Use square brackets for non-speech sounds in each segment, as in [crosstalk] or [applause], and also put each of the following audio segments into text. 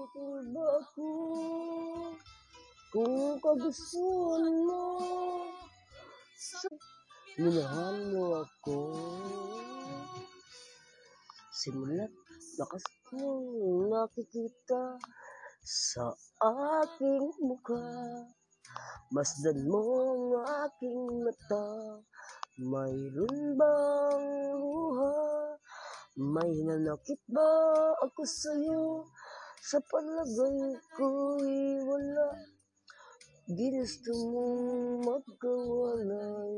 Natutul ba ako kung kagustuhan mo? Minahal mo ako Simulat lakas kong nakikita sa aking mukha Masdan mo ang aking mata Mayroon bang luha? May nanakit ba ako sa'yo? Sa palagay ko'y wala. Ginusto mong magkawalay.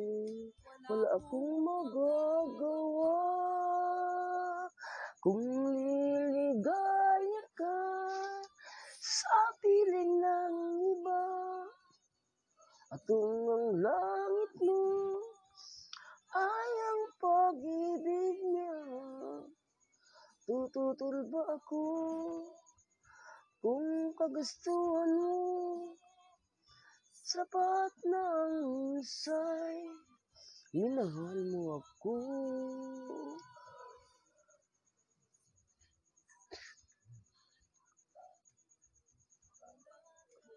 Wala akong magagawa. Kung liligaya ka Sa piling ng iba At kung ang langit mo Ay ang pag-ibig niya. Tututol ba Kung kagustuhan mo Sapat na ang husay. Minahal mo ako.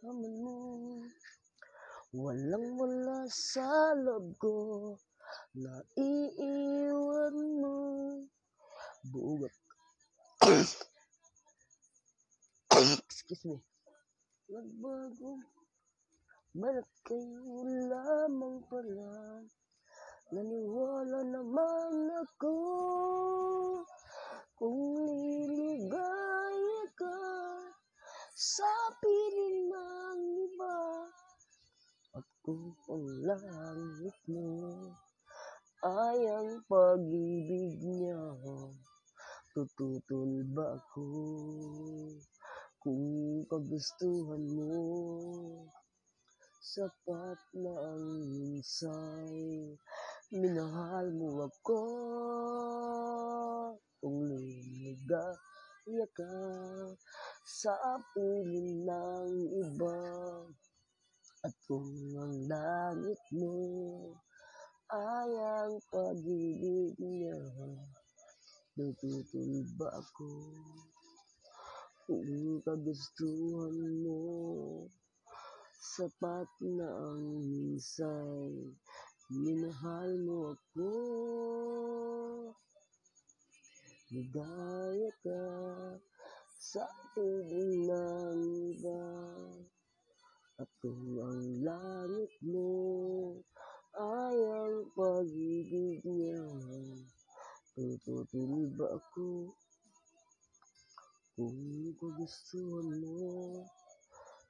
Aman mo Walang wala sa loob ko. Naiiwan mo Bugat Excuse me. Nagbago Balat kayo lamang pala Naniwala naman ako. Kung liligaya ka Sa piling ng iba At kung ang langit mo Ay ang pag-ibig niya Tututol ba ako Kung kagustuhan mo Sapat na ang minsay. Minahal mo ako Kung liligaya ka Sa piling ng iba. At kung ang langit mo Ay ang pag-ibig niya Natutol ba ako Kung kagustuhan mo Sapat na ang minsay Minahal mo ako. Ligaya ka Sa piling ng iba. Kung ang langit mo. Ay ang pag-ibig niya. Tututol ba ako Kung kagustuhan mo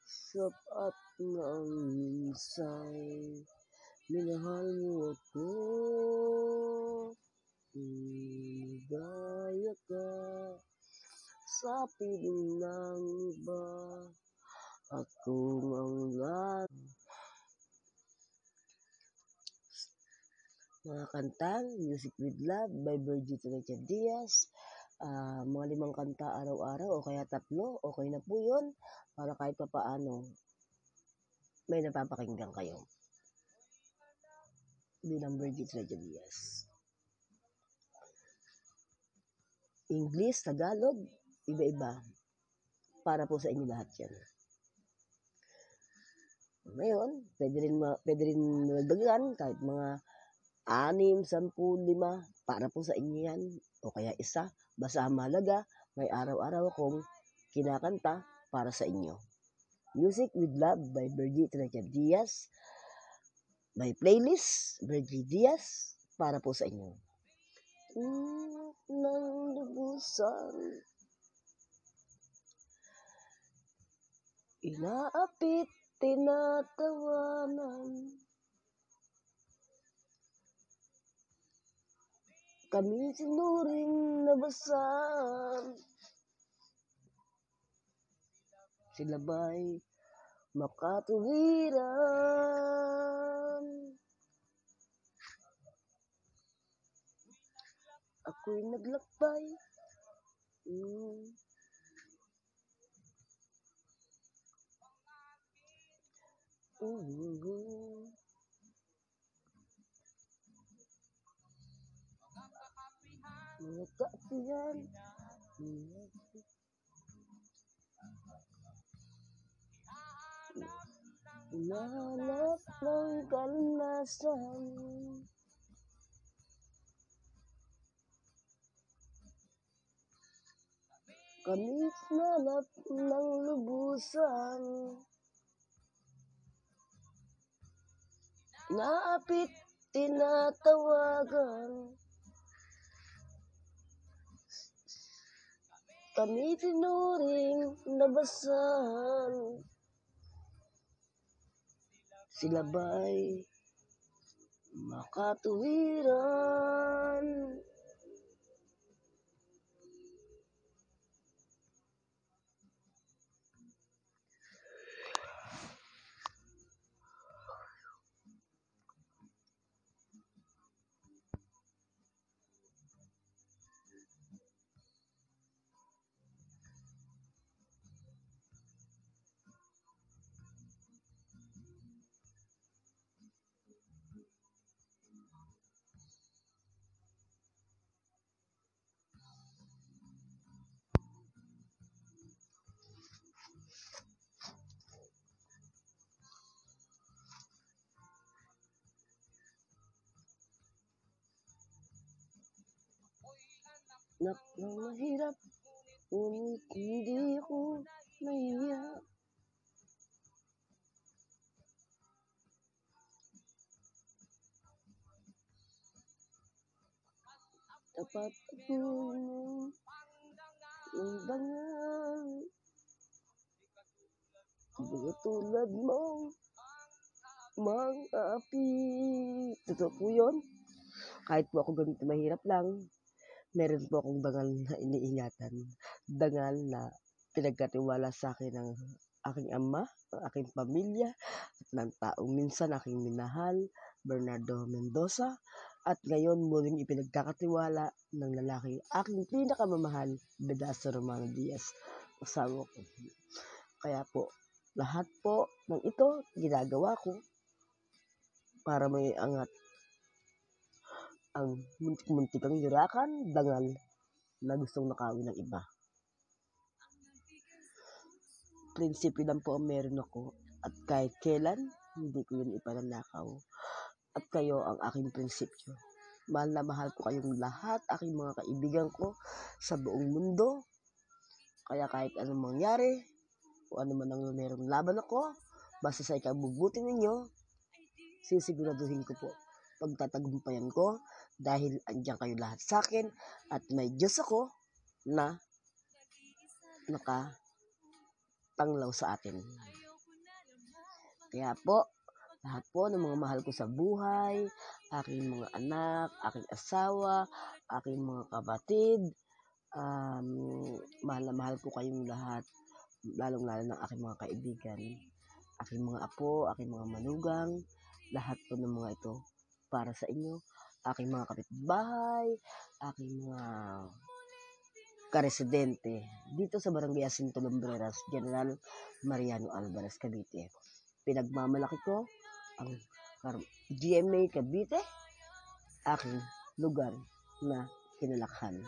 Sapat na ang minsay Minahal mo ako Ligaya ka Sa piling ng iba At kung ang langit mga kantang Music with Love by Virgito Richard Diaz. Ah, mga limang kanta araw-araw o kaya tatlo, okay na po yun para kahit pa paano may napapakinggan kayo bilang Virgito Richard Diaz. English, Tagalog, iba-iba. Para po sa inyo lahat yan. Ngayon, pwede rin, ma- pwede rin madagdagan kahit mga anim, sampu, lima, para po sa inyo yan. O kaya isa, basta ang mahalaga, may araw-araw akong kinakanta para sa inyo. Music with Love by Virgie Trinidad Diaz. May playlist, Virgie Diaz, para po sa inyo. Mm, Nang lubusan, inaapit, tinatawanan, Kami sinuring nabasan. Sila ba'y makatuwiran? Ako'y naglakbay. Mm. Mm. Muka siyan. Inahanap ng kalnasan. Kami nanap ng lubusan. Naapit tinatawagan. Kami tinuring nabasan Sila ba'y makatuwiran? Nak ng mahirap, ngunit hindi ako nahiya. Tapat ako ng bangal. Mga tulad mo, mga api. Totoo po yun. Kahit po ako ganito mahirap lang, meron po akong dangal na iniingatan. Dangal na pinagkatiwala sa akin ng aking ama, ng aking pamilya, at ng taong minsan aking minahal, Bernardo Mendoza, at ngayon muling ipinagkakatiwala ng lalaki aking pinakamamahal, Bedaso Romano Diaz, asawa ko. Kaya po, lahat po ng ito ginagawa ko para may angat ang muntik-muntikang yurakan, dangal na gustong nakawin ng iba. Prinsipyo lang po ang meron ako at kahit kailan, hindi ko yun ipananakaw. At kayo ang aking prinsipyo. Mahal na mahal ko kayong lahat, aking mga kaibigan ko sa buong mundo. Kaya kahit anong mangyari, o ano man ang merong laban ako, basta sa ikabubuti ninyo, sisiguraduhin ko po pagtatagumpayan ko dahil andyan kayo lahat sa akin at may Diyos ako na nakatanglaw sa atin. Kaya po, lahat po ng mga mahal ko sa buhay, aking mga anak, aking asawa, aking mga kapatid, um, mahal na mahal ko kayong lahat, lalong-lalo ng aking mga kaibigan, aking mga apo, aking mga manugang, lahat po ng mga ito para sa inyo, aking mga kapitbahay, aking mga karesidente dito sa Barangay Jacinto Lumbreras, General Mariano Alvarez, Cavite. Pinagmamalaki ko ang GMA Cavite, aking lugar na kinalakhan.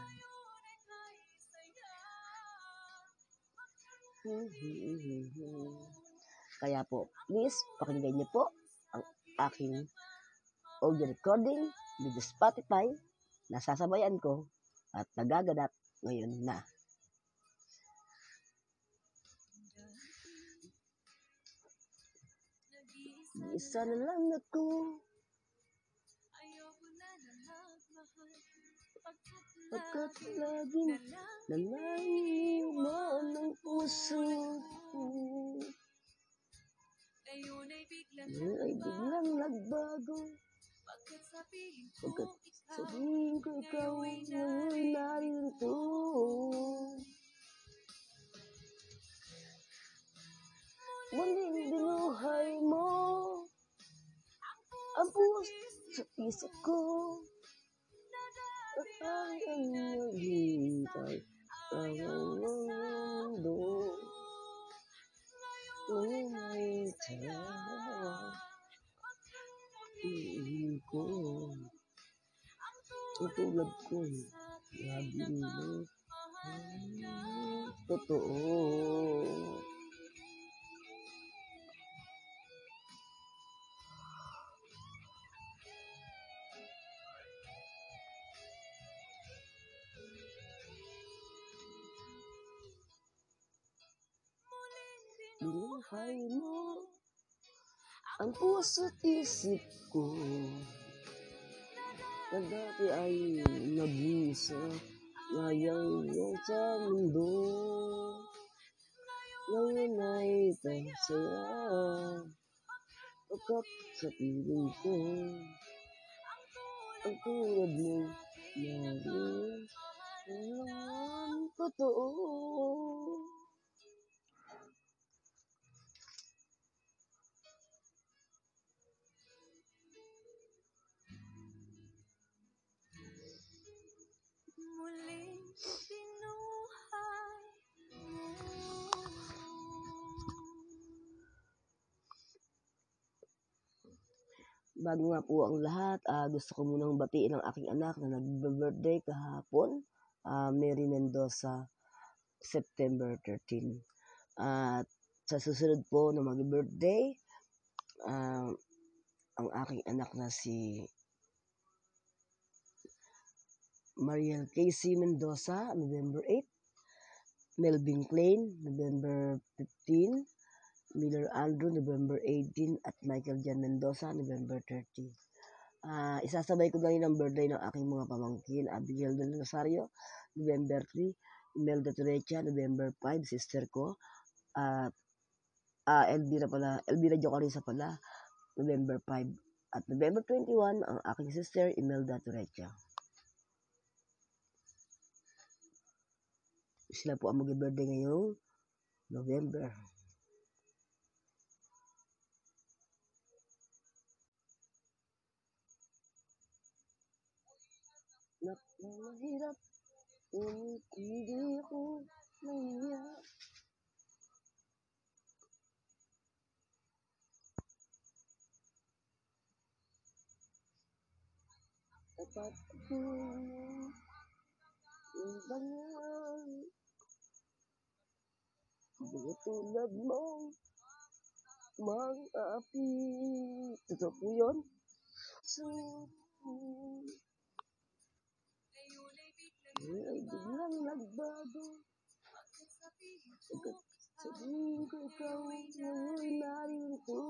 Kaya po, please, pakinggan niyo po ang aking audio recording with Spotify na sasabayan ko at nagaganap ngayon na. Isa na lang ako. Pagkat laging nalaman ng puso ko. Ngayon ay biglang nagbago Pagkat ikaw sabihin ko ikaw ngayon narito Muling binuhay mo Ang puso sa isip ko At ay ang naghihintay Ang mundo. Ngayon ay tala iihin ko. Tutulad ko. Grabe nila. Totoo. Buhay mo ang puso't isip ko na dati ay nag-isa ngayon yan sa mundo. Ngayon ay tansaya pagkat sa piling ko. Ang tulad mo narin ang totoo Bago nga po ang lahat, ah, gusto ko munang batiin ang aking anak na nag-birthday kahapon, ah, Mary Mendoza, September 13. At sa susunod po na mag-birthday, ah, ang aking anak na si Mariel Casey Mendoza, November 8. Melvin Klein, November 15. Miller Andrew, November 18. At Michael Jan Mendoza, November 30. Ah, isasabay ko na rin ang birthday ng aking mga pamangkin. Abigail del Rosario, November 3. Imelda Turecha, November 5, sister ko. At ah, Elvira pala, Elvira Jocarisa pala, November 5. At November 21, ang aking sister, Imelda Turecha. Sila po ang mag-birthday ngayong November. Napakahirap, ngunit hindi ako nahiya. Tapat ako ng bangal. Mga tulad mo, mga api. Totoo po yun? Ngayon ay biglang nagbago. bakit sabihin ko ikaw ngayon narito.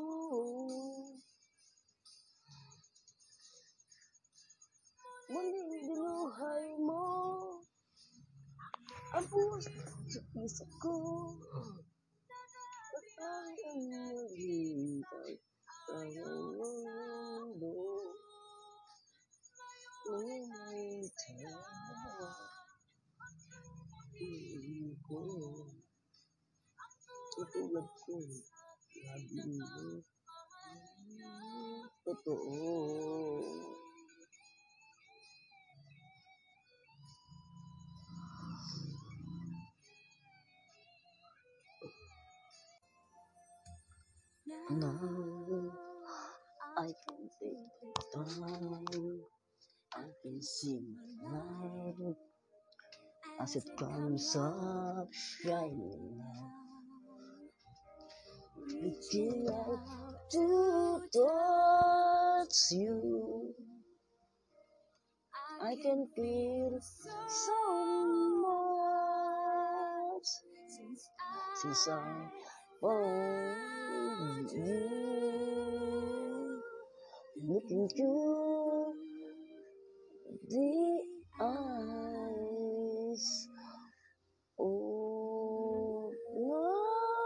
Muling binuhay mo ang puso sa isip ko. Patay ang naghihintay sa mundo. Ngayon ay tayo. Piling ko. Tutulad ko. Sabi mo. Totoo. Now I can take the time. I can see my light as it comes up shining. Reaching out to touch you. I can feel so much since I found you. Look into the eyes. No.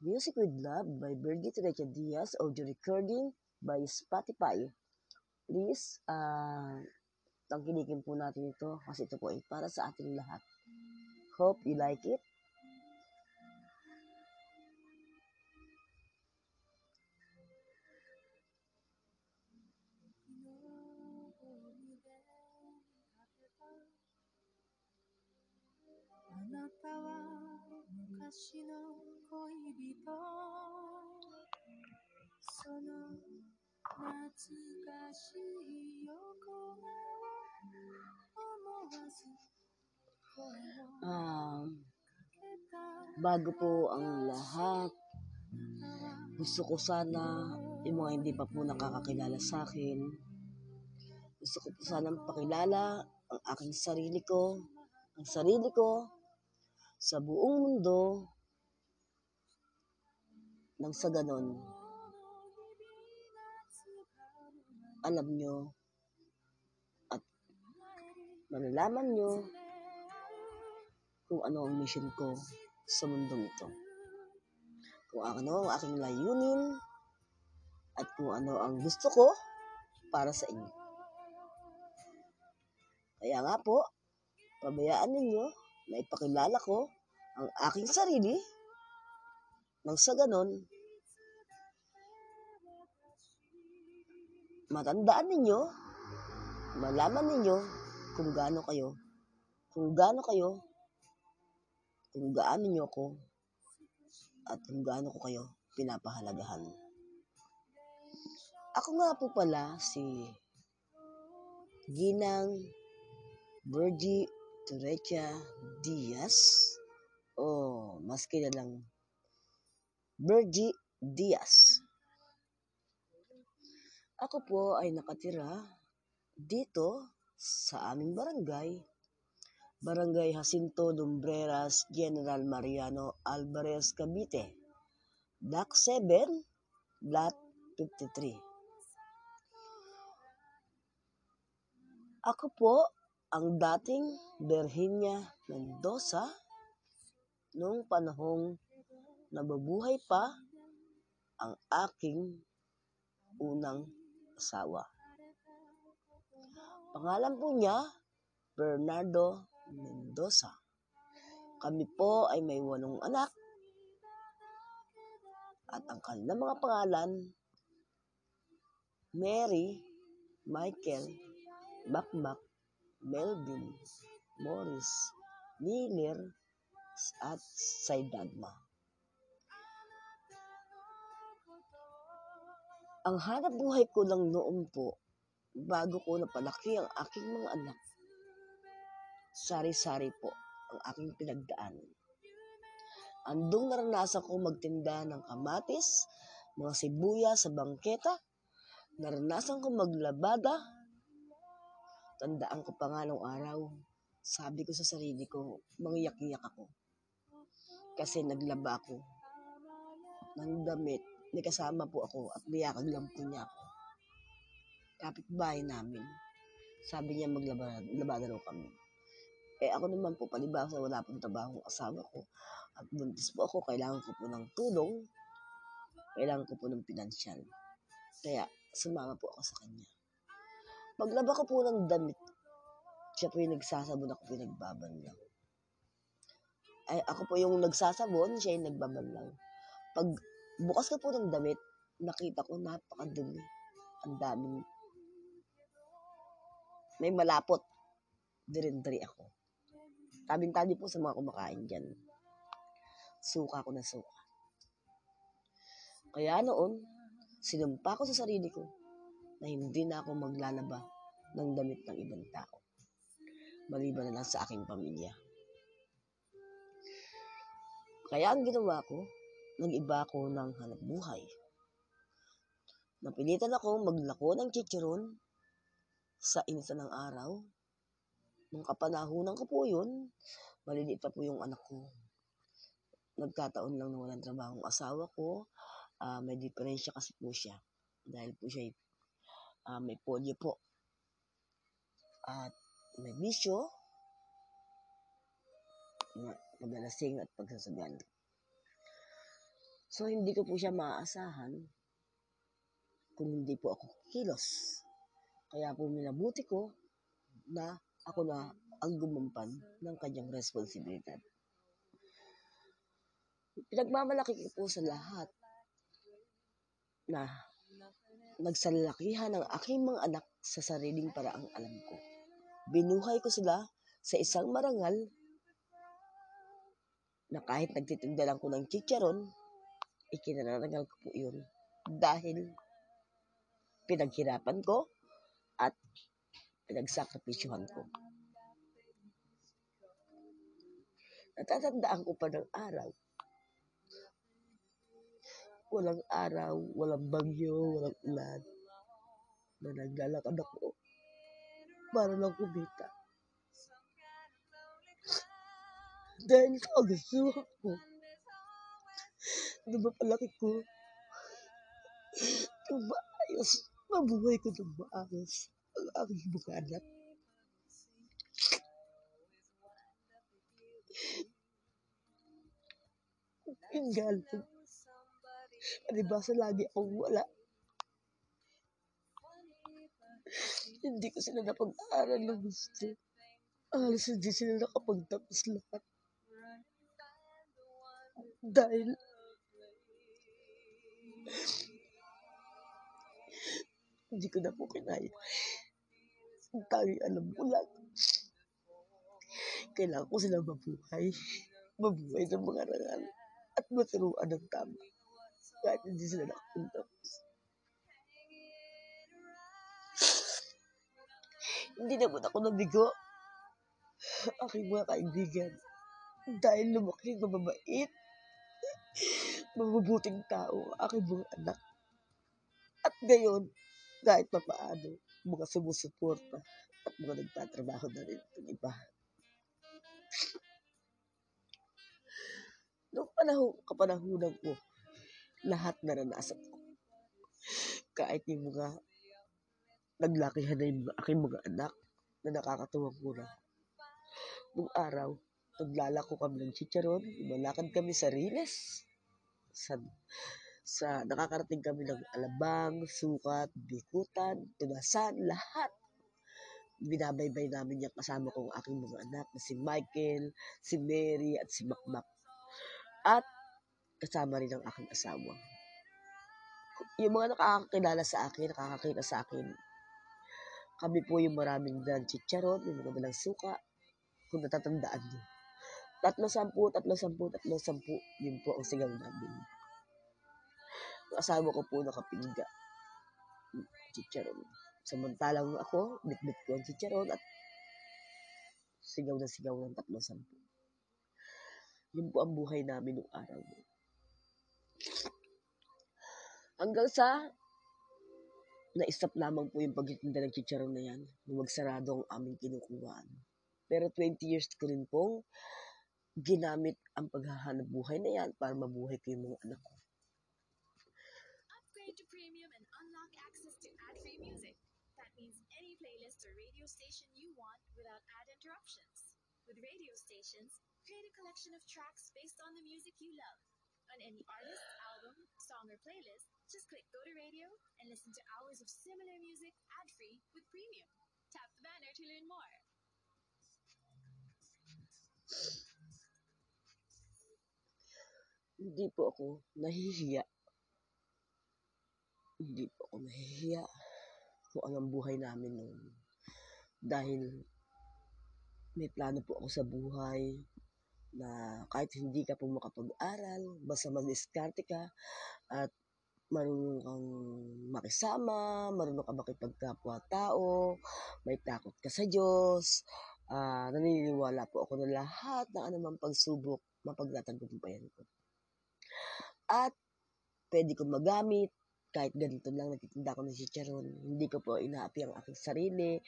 Music with Love by Birgit Recha Diaz, audio recording by Spotify. Please, ah, tangkilikin po natin ito kasi ito po ay para sa ating lahat. Hope you like it. "あなたは昔の恋人」「その懐かしい横顔 Uh, bago po ang lahat, gusto ko sana yung mga hindi pa po nakakakilala sa akin, gusto ko po sanang pakilala ang aking sarili ko, ang sarili ko sa buong mundo. Nang sa ganon alam nyo malalaman nyo kung ano ang mission ko sa mundong ito. Kung ano ang aking layunin at kung ano ang gusto ko para sa inyo. Kaya nga po, pabayaan ninyo na ipakilala ko ang aking sarili nang sa ganon, matandaan ninyo, malaman ninyo kung gaano kayo, kung gaano kayo, kung gaano nyo ko, at kung gaano ko kayo pinapahalagahan. Ako nga po pala si Ginang Virgie Turecha Diaz o mas kilalang Virgie Diaz. Ako po ay nakatira dito sa aming barangay, Barangay Jacinto Lumbreras, General Mariano Alvarez, Cavite, Block 7, Lot 53. Ako po ang dating Virginia Mendoza noong panahong nababuhay pa ang aking unang asawa. Pangalan po niya, Bernardo Mendoza. Kami po ay may walong anak at ang kanilang mga pangalan, Mary, Michael, Bakbak, Melvin, Morris, Miller, at Saidagma. Ang hanap buhay ko lang noon po, bago ko napalaki ang aking mga anak, sari-sari po ang aking pinagdaan. Andong naranasan ko magtinda ng kamatis, mga sibuya sa bangketa, naranasan ko maglabada, tandaan ko pa nga nung araw, sabi ko sa sarili ko, mangyak-iyak ako. Kasi naglaba ako ng damit may kasama po ako at niyakag lang po niya ako. Kapitbahay namin. Sabi niya maglaba laba na raw kami. Eh ako naman po, palibasa wala pong trabaho ang asawa ko. At buntis po ako, kailangan ko po ng tulong. Kailangan ko po ng pinansyal. Kaya sumama po ako sa kanya. Paglaba ko po ng damit, siya po yung nagsasabon, ako po yung nagbaban lang. Ay, ako po yung nagsasabon, siya yung nagbaban lang. Pag bukas ko po ng damit, nakita ko napakadumi. Ang daming may malapot. Dirindri ako. Tabing-tabi po sa mga kumakain dyan. Suka ko na suka. Kaya noon, sinumpa ko sa sarili ko na hindi na ako maglalaba ng damit ng ibang tao. Maliban na lang sa aking pamilya. Kaya ang ginawa ko, nag-iba ako ng hanap buhay. Napilitan ako maglako ng chichiron sa inisa ng araw. Nung kapanahunan ko po yun, maliliit pa po yung anak ko. Nagkataon lang na walang trabaho ang asawa ko. Uh, may diferensya kasi po siya. Dahil po siya uh, may polio po. At may bisyo. Paglalasing at pagsasagan. So, hindi ko po siya maaasahan kung hindi po ako kilos. Kaya po minabuti ko na ako na ang gumampan ng kanyang responsibilidad. Pinagmamalaki ko po sa lahat na nagsalakihan ang aking mga anak sa sariling paraang alam ko. Binuhay ko sila sa isang marangal na kahit nagtitinda lang ko ng chicharon, ikinararangal ko po yun dahil pinaghirapan ko at pinagsakripisyuhan ko. Natatandaan ko pa ng araw. Walang araw, walang bagyo, walang ulan. Na naglalakad ako para lang kumita. Dahil sa kagustuhan ko, na mapalaki ko, ng maayos, mabuhay ko ng maayos ang aking mga anak. Yun nga lang. Palibasa lagi akong wala. Hindi ko sila napag-aaral ng gusto. Halos hindi sila nakapagtapos lahat. Dahil hindi ko na po kinaya. Ang tanging alam ko lang. Kailangan ko sila mabuhay. Mabuhay ng mga rangal. At maturuan ng tama. Kahit hindi sila nakapagtapos. Hindi naman ako nabigo. Aking mga kaibigan. Dahil lumaki mababait. Mabubuting tao ang aking mga anak. At ngayon, kahit pa paano, mga sumusuporta at mga nagtatrabaho na rin ng iba. Noong panahon, kapanahunan ko, lahat naranasan ko. Kahit yung mga naglakihan na yung aking mga anak na nakakatuwang muna. Nung araw, naglalako kami ng chicharon, lumalakad kami sa Riles. Sa, sa nakakarating kami ng Alabang, Sukat, Bikutan, Tunasan, lahat. Binabaybay namin yung kasama kong aking mga anak na si Michael, si Mary, at si Makmak. At kasama rin ang aking asawa. Yung mga nakakakilala sa akin, nakakakita sa akin, kami po yung maraming dalang chicharon, yung mga dalang suka, kung natatandaan niyo. Tatlo sampu, tatlo sampu, tatlo sampu, yun po ang sigaw namin. Asawa ko po nakapingga. Chicharon. Samantalang ako, bitbit ko ang chicharon at sigaw na sigaw ng tatlo sampu. Yun po ang buhay namin nung araw. Hanggang sa na-stop lamang po yung pagtitinda ng chicharon na yan nung magsarado ang aming kinukuhaan. Pero 20 years ko rin pong ginamit ang paghahanap buhay na yan para mabuhay ko yung mga anak ko. Radio station you want without ad interruptions. With radio stations, create a collection of tracks based on the music you love. On any artist, album, song, or playlist, just click Go to Radio and listen to hours of similar music ad-free with premium. Tap the banner to learn more. Hindi po oh, ako nahihiya. Hindi po ako nahihiya kung anong buhay namin noon. Dahil may plano po ako sa buhay na kahit hindi ka po makapag-aral, basta mag-diskarte ka at marunong kang makisama, marunong ka makipagkapwa-tao, may takot ka sa Diyos, ah naniniwala po ako na lahat ng anumang pagsubok, mapagtatagumpayan ko. At pwede ko magamit kahit ganito lang nagtitinda ako ng chicharon. Hindi ko po inaapi ang aking sarili.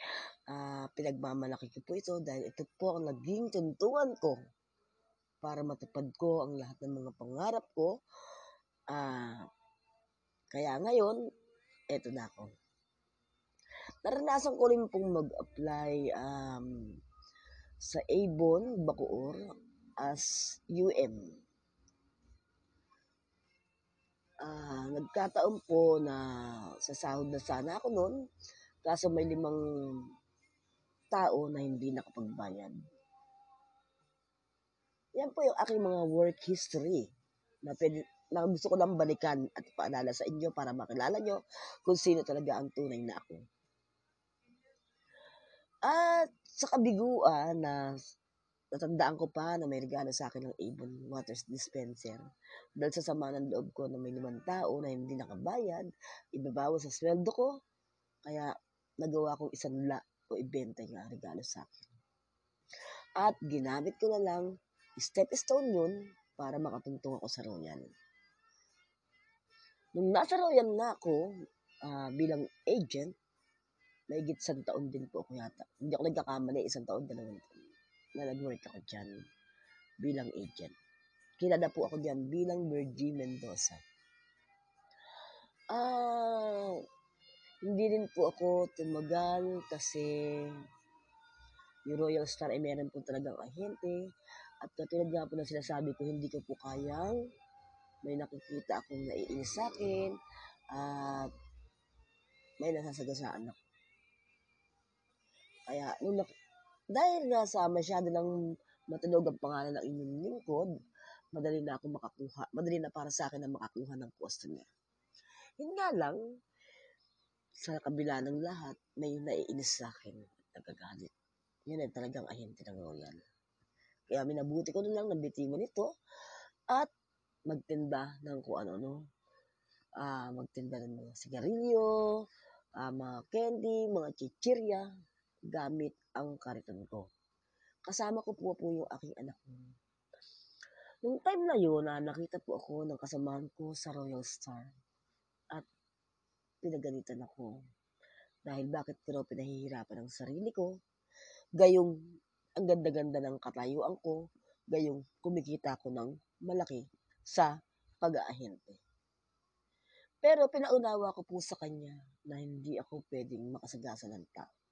Ah, pinagmamalaki ko po ito dahil ito po ang naging tuntuan ko para matupad ko ang lahat ng mga pangarap ko. Ah, kaya ngayon, eto na ako. Naranasan ko rin pong mag-apply um, sa Avon, Bacoor as UM. Ah, nagkataon po na sa sahod na sana ako noon, kaso may limang tao na hindi nakapagbayad. Yan po yung aking mga work history na, pwede, na gusto ko lang balikan at paalala sa inyo para makilala nyo kung sino talaga ang tunay na ako. At sa kabiguan na natandaan ko pa na may regalo sa akin ng Avon Waters Dispenser. Dahil sa sama ng loob ko na may limang tao na hindi nakabayad, ibabawas sa sweldo ko, kaya nagawa kong isanla o ibenta yung regalo sa akin. At ginamit ko na lang step stone yun para makatungtong ako sa Royal. Nung nasa Royal na ako, ah, bilang agent, mahigit isang taon din po ako yata. Hindi ako nagkakamali, isang taon, dalawang taon na nag-work ako dyan bilang agent. Kilala po ako dyan bilang Virgie Mendoza. Ah, hindi rin po ako tumagal kasi yung Royal Star ay meron po talagang ahente at katulad nga po na sinasabi ko, hindi ko po kayang may nakikita akong naiinis sa akin at may nasasagasaan ako. Kaya, nung dahil nga sa masyado lang matunog ang pangalan ng inyong lingkod, madali na ako makakuha, madali na para sa akin na makakuha ng customer. Yun nga lang, sa kabila ng lahat, may naiinis sa akin at nagagalit. Yan ay talagang ahente ng Royal. Kaya minabuti ko na lang ng bitiwan nito at magtinda ng kung ano-ano. Ah, magtinda ng mga sigarilyo, ah, mga candy, mga chichirya, gamit ang kariton ko. Kasama ko po po yung aking anak. Nung time na yun, na nakita po ako ng kasamahan ko sa Royal Star. At pinagalitan ako. Dahil bakit ko pinahihirapan ang sarili ko. Gayong ang ganda-ganda ng katayuan ko. Gayong kumikita ko ng malaki sa pag-aahente. Pero pinaunawa ko po sa kanya na hindi ako pwedeng makasagasa ng tao.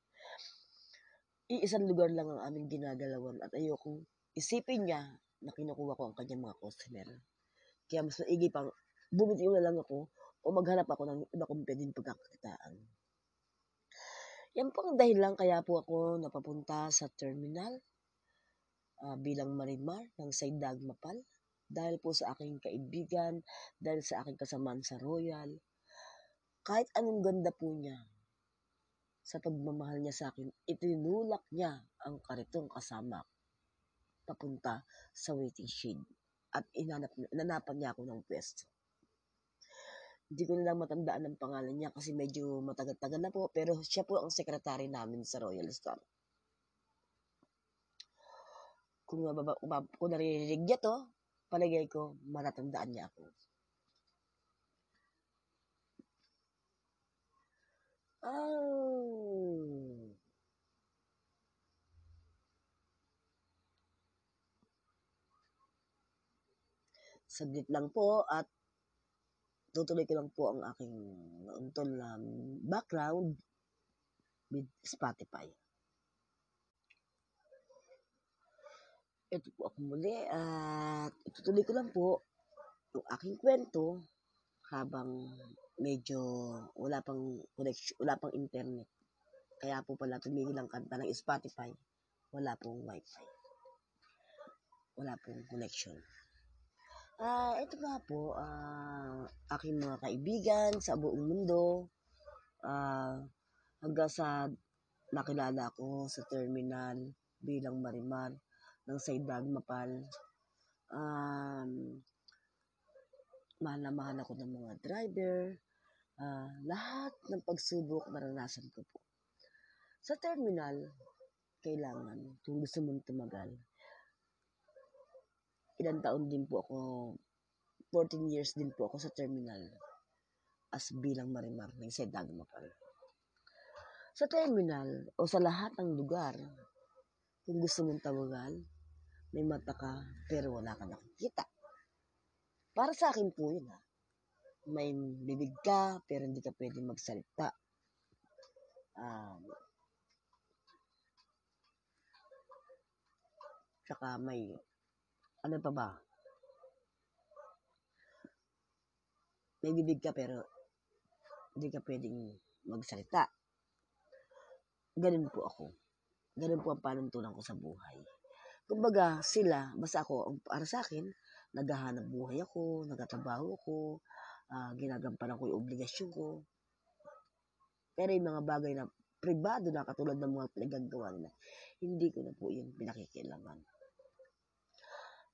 Iisang lugar lang ang aming ginagalawan at ayokong isipin niya na kinukuha ko ang kanyang mga customer. Kaya mas maigi pang bumitiw na lang ako o maghanap ako ng iba kong pwedeng pagkakakitaan. Yan po ang dahilan kaya po ako napapunta sa terminal ah, bilang marimar ng Saidag Mapal dahil po sa aking kaibigan, dahil sa aking kasamaan sa Royal. Kahit anong ganda po niya, sa pagmamahal niya sa akin, itinulak niya ang karitong kasama papunta sa waiting shed at inanap, inanapan niya ako ng pwesto. Hindi ko na lang matandaan ang pangalan niya kasi medyo matagal-tagal na po pero siya po ang sekretary namin sa Royal Star. Kung, mababa, kung naririnig niya to, palagay ko matatandaan niya ako. Ah. Saglit lang po at tutuloy ko lang po ang aking untol na background with Spotify. Ito po ako muli at itutuloy ko lang po yung aking kwento habang medyo wala pang connection, wala pang internet. Kaya po pala tumigil ang kanta ng Spotify. Wala pong wifi. Wala pong connection. Ah, ito nga po, ah, aking mga kaibigan sa buong mundo. Ah, hanggang sa nakilala ko sa terminal bilang marimar ng Saidag Mapal. Um, mahal na mahal ako ng mga driver. Ah, lahat ng pagsubok naranasan ko po. Sa terminal, kailangan, kung gusto mong tumagal, ilang taon din po ako, 14 years din po ako sa terminal as bilang marimar ng Sedag Mapal. Sa terminal o sa lahat ng lugar, kung gusto mong tawagan, may mata ka pero wala ka nakikita. Para sa akin po yun ha. May bibig ka pero hindi ka pwede magsalita. Um, tsaka may ano pa ba? May bibig ka pero hindi ka pwedeng magsalita. Ganun po ako. Ganun po ang panuntunan ko sa buhay. Kumbaga, sila, basta ako, para sa akin, naghahanap buhay ako, nagtatrabaho ako, ah, ginagampanan ko yung obligasyon ko. Pero yung mga bagay na pribado na katulad ng mga pinagagawa nila, hindi ko na po yun pinakikilaman.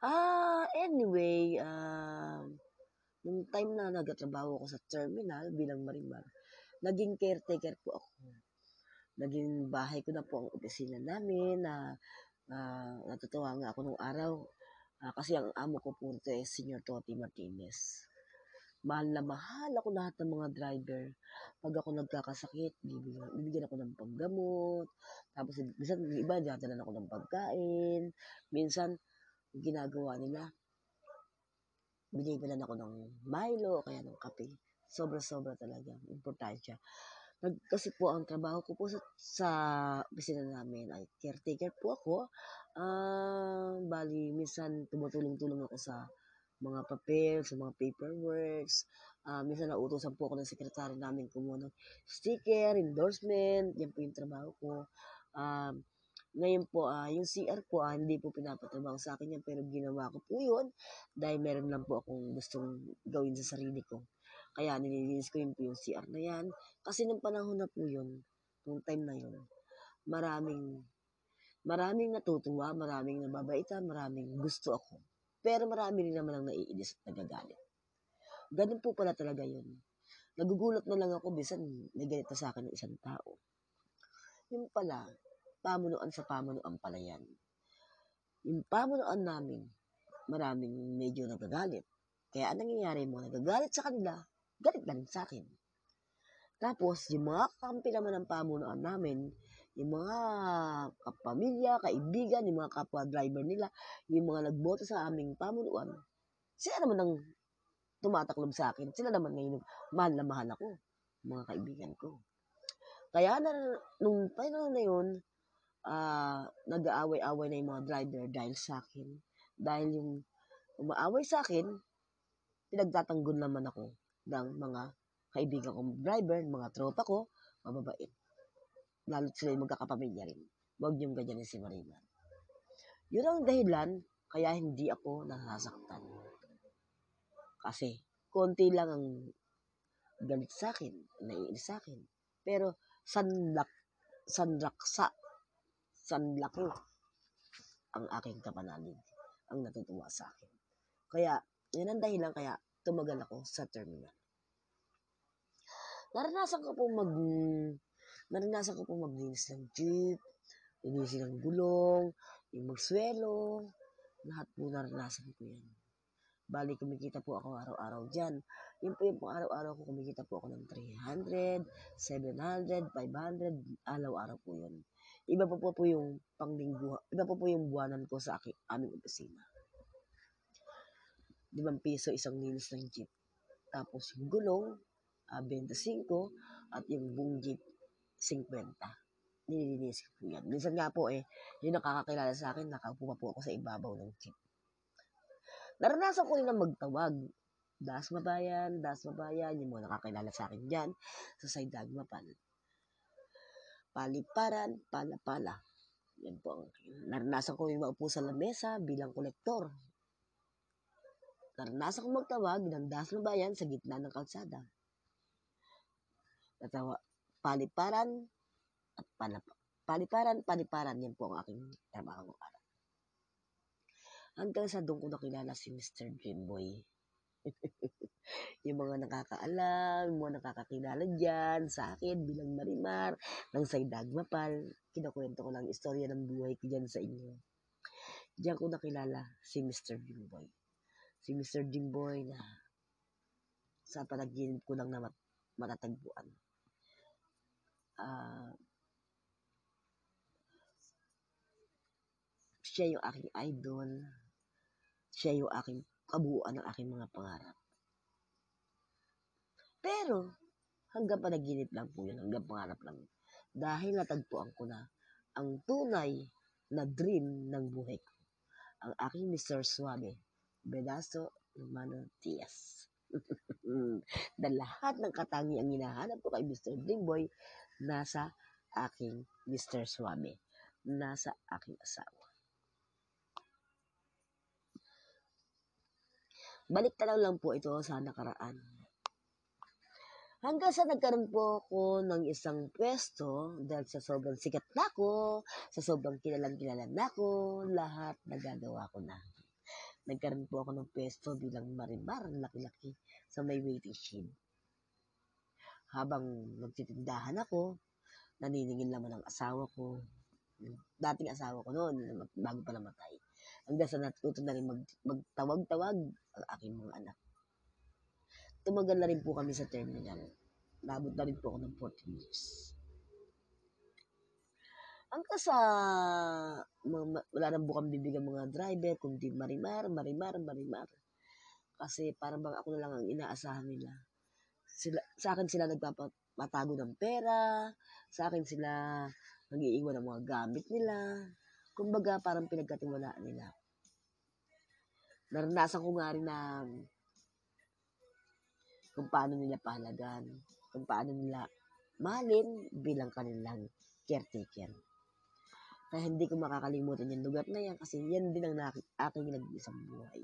Ah, anyway, ah, nung time na nagtatrabaho ako sa terminal bilang marimar, naging caretaker po ako. Naging bahay ko na po ang opisina namin na ah, natutuwa nga ako nung araw. Ah, kasi ang amo ko po ito is Senior Toti Martinez. Mahal na mahal ako lahat ng mga driver. Pag ako nagkakasakit, bibigyan, bibigyan ako ng panggamot. Tapos, minsan, iba, dadalan ako ng pagkain. Minsan, ginagawa nila, binibilan ako ng Milo, kaya ng kape. Sobra-sobra talaga. Importansya. Nag, kasi po ang trabaho ko po sa, sa opisina namin ay caretaker po ako. Ah, bali, minsan tumutulong-tulong ako sa mga papel, sa mga paperworks. Ah, minsan nautosan po ako ng sekretary namin kumuha ng sticker, endorsement. Yan po yung trabaho ko. Ah, ngayon po, ah, yung CR ko, ah, hindi po pinapatrabaho sa akin yan, pero ginawa ko po yun dahil meron lang po akong gustong gawin sa sarili ko. Kaya nililinis ko yun po yung CR na yan. Kasi nung panahon na po yun, nung time na yun, maraming, maraming natutuwa, maraming nababaita, maraming gusto ako. Pero marami rin naman ang naiinis at nagagalit. Ganun po pala talaga yun. Nagugulat na lang ako, bisan may galit na sa akin ng isang tao. Yung pala, pamunuan sa pamunuan pala yan. Yung pamunuan namin, maraming medyo nagagalit. Kaya ang nangyayari mo, nagagalit sa kanila, galit rin sa akin. Tapos, yung mga kampi naman ng pamunuan namin, yung mga kapamilya, kaibigan, yung mga kapwa-driver nila, yung mga nagboto sa aming pamunuan, sila naman ang tumataklob sa akin. Sila naman ngayon, mahal na mahal ako, mga kaibigan ko. Kaya na, nung panahon na yun, ah nag-aaway-away na yung mga driver dahil sa akin. Dahil yung umaaway sa akin, pinagtatanggol naman ako ng mga kaibigan kong driver, mga tropa ko, mababait. Lalo sila yung magkakapamilya rin. Huwag niyong ganyanin si Marina. Yun ang dahilan kaya hindi ako nasasaktan. Kasi, konti lang ang galit sa akin, naiinis sa akin. Pero, sanlak, sanraksa, sanlaki ang aking kapanalig, ang natutuwa sa akin. Kaya, yun ang dahilan kaya tumagal ako sa terminal. Naranasan ko pong mag naranasan ko pong maglinis ng jeep, linisin ng gulong, yung magswelo, lahat po naranasan ko yan. Bali, kumikita po ako araw-araw dyan. Yun po yung araw-araw ko, kumikita po ako ng 300, 700, 500, araw-araw po yun. Iba po po, po yung panglinggo, iba po po yung buwanan ko sa aking, aming opisina. 5 piso isang linis ng jeep. Tapos yung gulong, uh, 25 at yung buong jeep, 50. Nililinis ko yan. Minsan nga po eh, yung nakakakilala sa akin, nakaupo pa po ako sa ibabaw ng jeep. Naranasan ko rin na magtawag. Das Mabayan, Das Mabayan, yung mga nakakilala sa akin dyan, sa Side Dagmapan. Paliparan, Palapala. Yan po ang naranasan ko yung maupo sa lamesa bilang kolektor. Naranasan ko magtawag ng Das Mabayan sa gitna ng kalsada. Natawa, paliparan at palapa. Paliparan, paliparan, yan po ang aking trabaho araw. Hanggang sa doon ko nakilala si Mr. Dreamboy. [laughs] yung mga nakakaalam, yung mga nakakakilala dyan sa akin bilang Marimar, ng Saydagmapal, kinakwento ko lang istorya ng buhay ko dyan sa inyo. Diyan ko nakilala si Mr. Dreamboy. Si Mr. Dreamboy na sa panaginip ko lang na mat- matatagpuan. Ah, siya yung aking idol. Siya yung aking kabuuan ng aking mga pangarap. Pero, hanggang panaginip lang po yun, hanggang pangarap lang. Dahil natagpuan ko na ang tunay na dream ng buhay ko. Ang aking Mr. Suave, Bedaso Romano Diaz. [laughs] na lahat ng katangi ang hinahanap ko kay Mr. Dreamboy nasa aking Mr. Suave. Nasa aking asawa. Balik na lang po ito sa nakaraan. Hanggang sa nagkaroon po ako ng isang pwesto dahil sa sobrang sikat na ako, sa sobrang kilalang kilala na ako, lahat nagagawa ko na. Nagkaroon po ako ng pwesto bilang marimar, laki-laki, sa may waiting shed. Habang nagtitindahan ako, naniningil naman ang asawa ko, dating asawa ko noon, bago pa namatay. hanggang sa natuto na rin mag, magtawag-tawag ang aking mga anak. Tumagal na rin po kami sa terminal. Nabot na rin po ako ng 14 years. Hanggang sa wala na po kami bibigyan mga driver, kundi marimar, marimar, marimar. Kasi parang bang ako na lang ang inaasahan nila. Sila, sa akin sila nagpapatago ng pera, sa akin sila nag-iiwan ng mga gamit nila. Kumbaga, parang pinagkatiwalaan nila. Naranasan ko nga rin na kung paano nila pahalagan, kung paano nila mahalin bilang kanilang caretaker. Kaya hindi ko makakalimutan yung lugar na yan kasi yan din ang aking nag-isang buhay.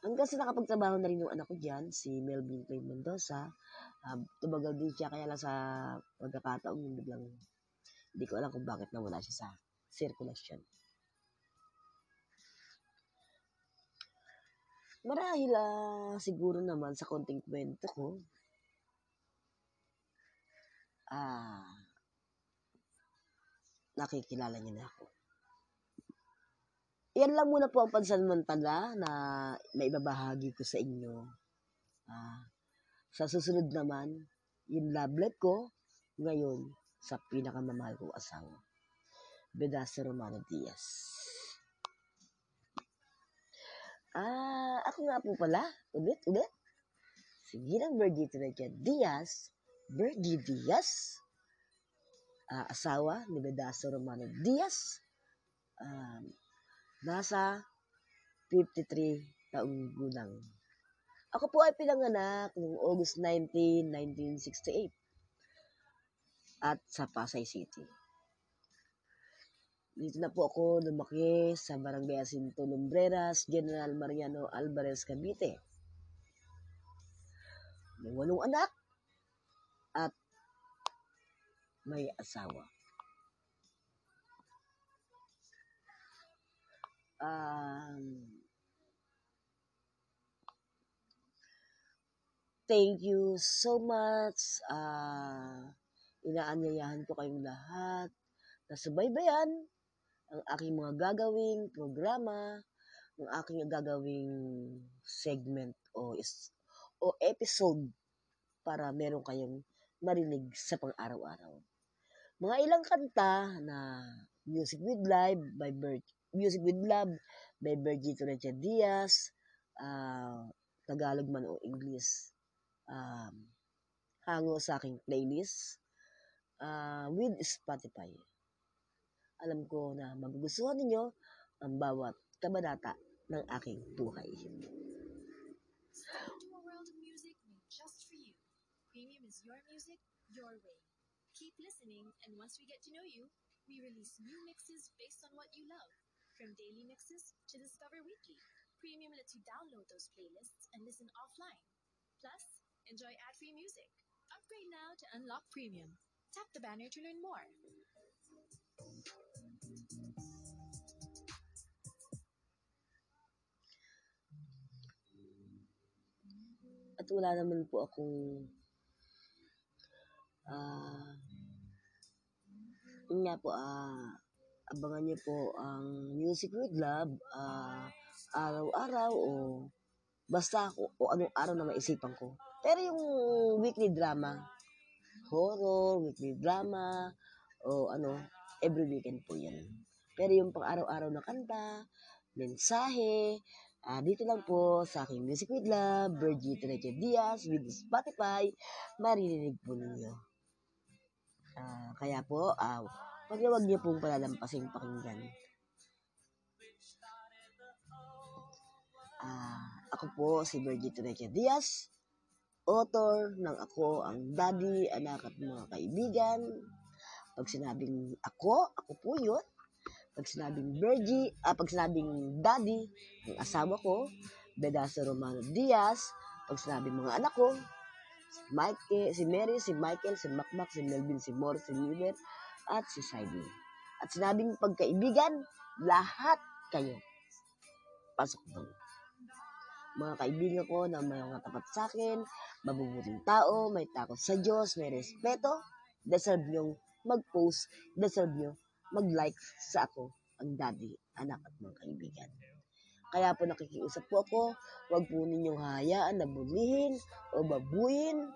Hanggang sa nakapagtrabaho na rin yung anak ko dyan, si Melvin Clay Mendoza. Uh, tumagal din siya kaya lang sa pagkakataon yung biglang hindi ko alam kung bakit nawala siya sa circulation. Marahil ah, siguro naman sa konting kwento ko, ah, nakikilala niyo na ako. Yan lang muna po ang pansamantala na maibabahagi ko sa inyo. Ah, sa susunod naman, yung life ko ngayon sa pinakamamahal kong asawa. Bedasa Romano Diaz. Ah, ako nga po pala. Ulit, ulit. Sige lang, Bergie Trecha Diaz. Bergie Diaz. Ah, asawa ni Bedaso Romano Diaz. Um, nasa 53 taong gulang. Ako po ay pinanganak noong August 19, 1968 at sa Pasay City. Dito na po ako lumaki sa Barangay Asinto Lumbreras, General Mariano Alvarez, Cavite. May walong anak at may asawa. Um, thank you so much. Uh, inaanyayahan ko kayong lahat na subaybayan ang aking mga gagawing programa, ang aking gagawing segment o is, o episode para meron kayong marinig sa pang-araw-araw. Mga ilang kanta na Music with Live by Bert, Music with Love by Bergito Recha Diaz, uh, Tagalog man o English, um, hango sa aking playlist uh, with Spotify alam ko na magugustuhan ninyo ang bawat kabanata ng aking buhay. Your music, your way. Keep listening, and once we get to know you, we release new mixes based on what you love. From daily mixes to Discover Weekly, Premium lets you download those playlists and listen offline. Plus, enjoy ad-free music. Upgrade now to unlock Premium. Tap the banner to learn more. At wala naman po akong ah nga po ah abangan niyo po ang Music with Love ah araw-araw o basta ako o anong araw na maisipan ko. Pero yung weekly drama, horror, weekly drama, o ano, every weekend po yan. Pero yung pang araw-araw na kanta, mensahe, uh, dito lang po sa aking Music with Love, Virgie Treche Diaz with Spotify, maririnig po ninyo. Uh, kaya po, uh, wag na wag niyo pong palalampasing pakinggan. Uh, ako po si Virgie Treche Diaz, author ng Ako ang Daddy, Anak at Mga Kaibigan. Pag sinabing ako, ako po yun. Pag sinabing Virgie, ah, pag sinabing Daddy, ang asawa ko, Bedaso Romano Diaz. Pag sinabing mga anak ko, si Mike, si Mary, si Michael, si Macmac, si Melvin, si Morris, si Miller, at si Sidney. At sinabing pagkaibigan, lahat kayo. Pasok doon mga kaibigan ko na may mga tapat sa akin, mabubuting tao, may takot sa Diyos, may respeto, deserve nyong mag-post, deserve nyo mag-like sa ako ang daddy, anak at mga kaibigan. Kaya po nakikiusap po ako, huwag po ninyong hayaan na bulihin o babuin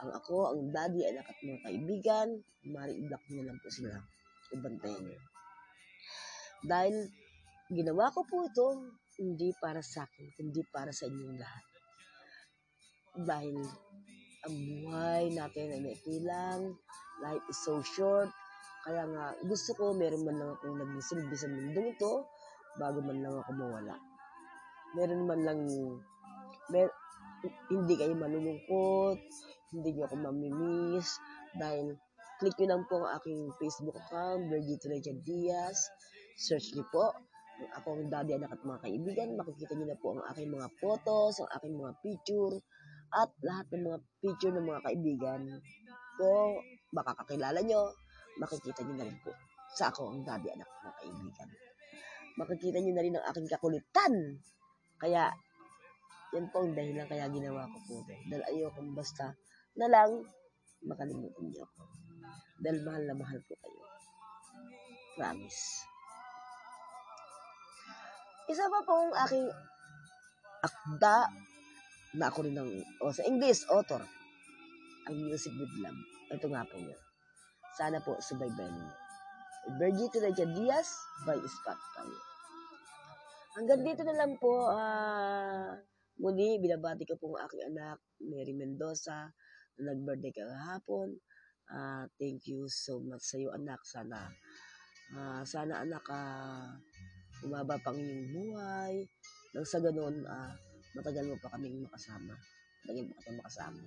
ang ako, ang daddy, anak at mga kaibigan. Mari i-block nyo lang po sila. Ibantayan nyo. Dahil ginawa ko po ito, hindi para sa akin, kundi para sa inyong lahat. Dahil ang buhay natin ay maikli lang, life is so short, kaya nga gusto ko meron man lang akong nagsilbi sa mundong ito, bago man lang ako mawala. Meron man lang, mer hindi kayo malulungkot, hindi niyo ako mamimiss, dahil click nyo lang po ang aking Facebook account, Virgito Rachel Diaz, search niyo po, ako ang daddy, anak at mga kaibigan, makikita niyo na po ang aking mga photos, ang aking mga picture, at lahat ng mga picture ng mga kaibigan ko, makakakilala nyo, makikita nyo na rin po sa ako ang daddy, anak at mga kaibigan. Makikita nyo na rin ang aking kakulitan. Kaya, yan po ang dahilan kaya ginawa ko po. Dahil ayokong basta na lang makalimutan niyo ako. Dahil mahal na mahal ko kayo. Promise. Isa pa pong aking akda na ako rin ng, o sa English, author. Ang Music with Love. Ito nga po yun. Sana po subaybayan niyo. Virgito Rachel Diaz by Spotify. Hanggang dito na lang po. ah muli, binabati ko po ang aking anak, Mary Mendoza, na nag-birthday kahapon. Ah thank you so much sa iyo, anak. Sana, ah sana anak, ah umaba pang iyong buhay. Nang sa ganun, ah matagal mo pa kaming makasama. Matagal mo kaming makasama.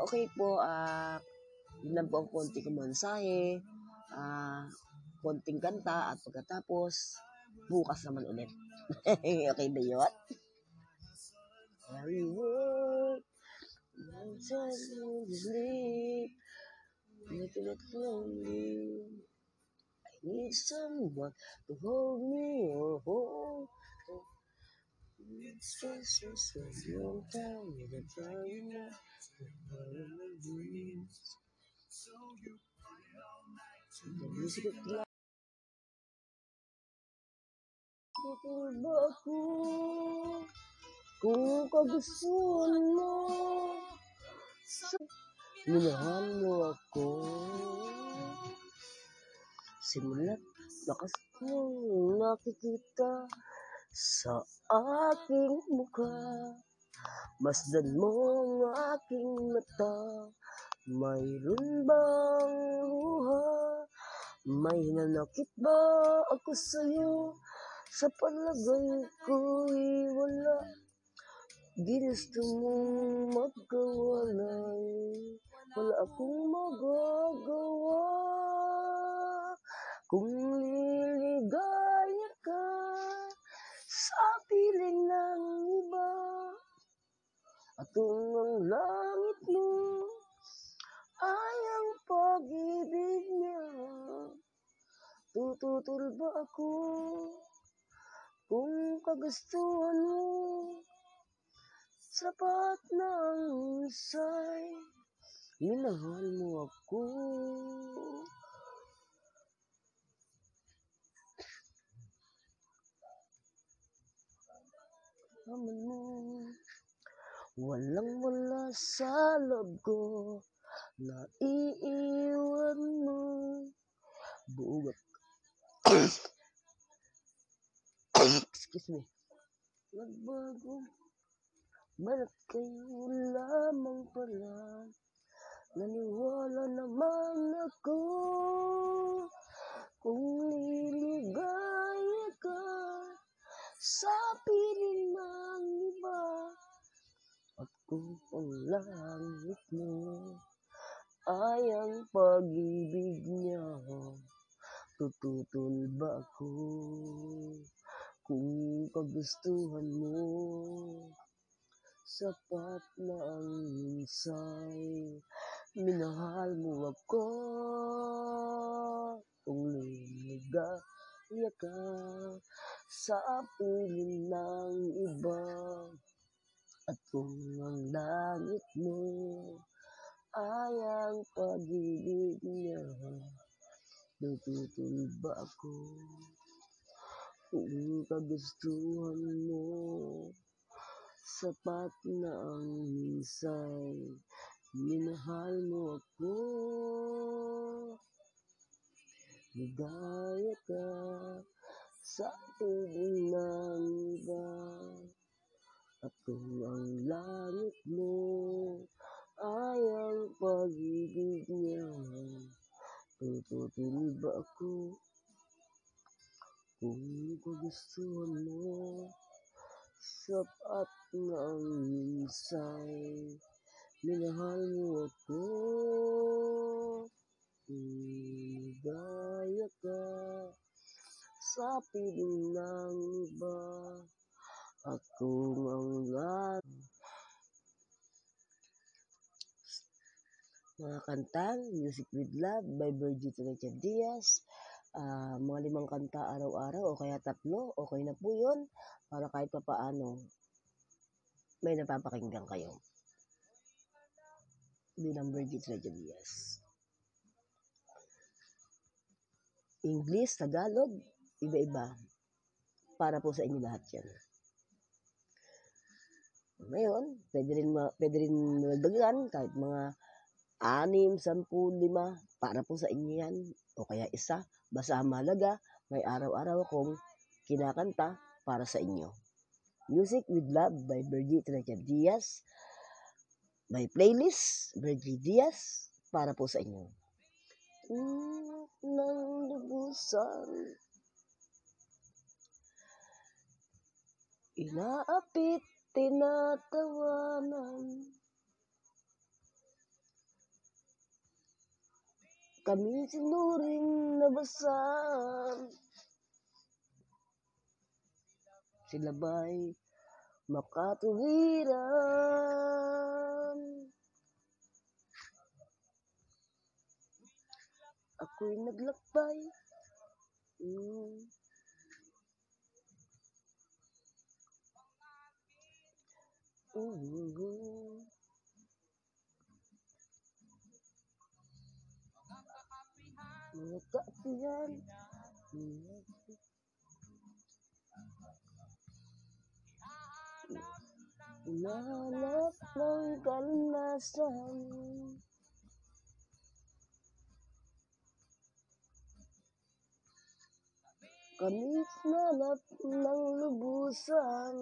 Okay po, ah yun lang po ang konti kong mensahe ah konting kanta at pagkatapos bukas naman ulit. [laughs] okay ba yun? Every word, I'm just in sleep, making it lonely. I need someone to hold me or hold. It's just a so long time, with a time now, the music of love. Tutol ba ako kung kagustuhan mo? Minahal mo ako. Simulat lakas kong nakikita sa aking mukha. Masdan mo ang aking mata. Mayroon bang luha? May nanakit ba ako sa'yo? Sa palagay ko'y wala Ginusto mong magkawalay. Wala akong magagawa. Kung liligaya ka Sa piling ng iba At kung ang langit mo Ay ang pag-ibig niya. Tututol ako kung kagustuhan mo Sapat na ang husay Minahal mo ako. Aman mo Walang wala sa loob ko. Na iiwan mo. Bugat [coughs] Excuse me. Nagbago. Balat kayo lamang pala. Naniwala naman ako. Kung liligaya ka sa piling ng iba. At kung ang langit mo ay ang pag-ibig niya. Tututol ba ako? Kung kagustuhan mo, sapat na ang husay. Minahal mo ako. Kung liligaya ka sa piling ng iba. At kung ang langit mo ay ang pag-ibig niya. Natutol ba ako kung kagustuhan mo? Sapat na ang minsay, minahal mo ako. Ligaya ka sa piling ng iba. Kung ang langit mo ay ang pag-ibig niya, tututuli ba ako kung kagustuhan mo? Sapat na ang minsay, minahal mo ako. Ligaya ka sa piling ng iba. At kung ang lahat mga kantang Music with Love by Virgie Richard Diaz. Ah, mga limang kanta araw-araw o kaya tatlo, okay na po yun para kahit pa paano may napapakinggan kayo bilang Virgie Richard Diaz. English, Tagalog, iba-iba. Para po sa inyo lahat yan. Ngayon, pwede rin, ma- pwede rin magdagan kahit mga anim, sampu, lima, para po sa inyo yan. O kaya isa, basta ang may araw-araw akong kinakanta para sa inyo. Music with Love by Virgie Richard Diaz. May playlist, Virgie Diaz, para po sa inyo. Mm, ng lubusan. Inaapit, tinatawanan. Kami sinuring nabasan. Sila ba'y makatuwiran? Ako'y naglakbay. Mm. Mm. Mga kaapihan. Mm. Hinahanap ng kalinasan. Kami nanap ng lubusan.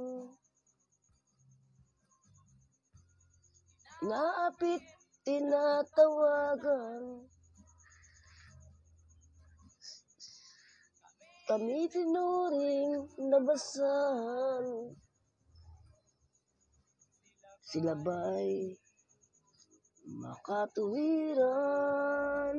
Naapit, tinatawagan. Kami tinuring nabasan. Sila ba'y makatuwiran?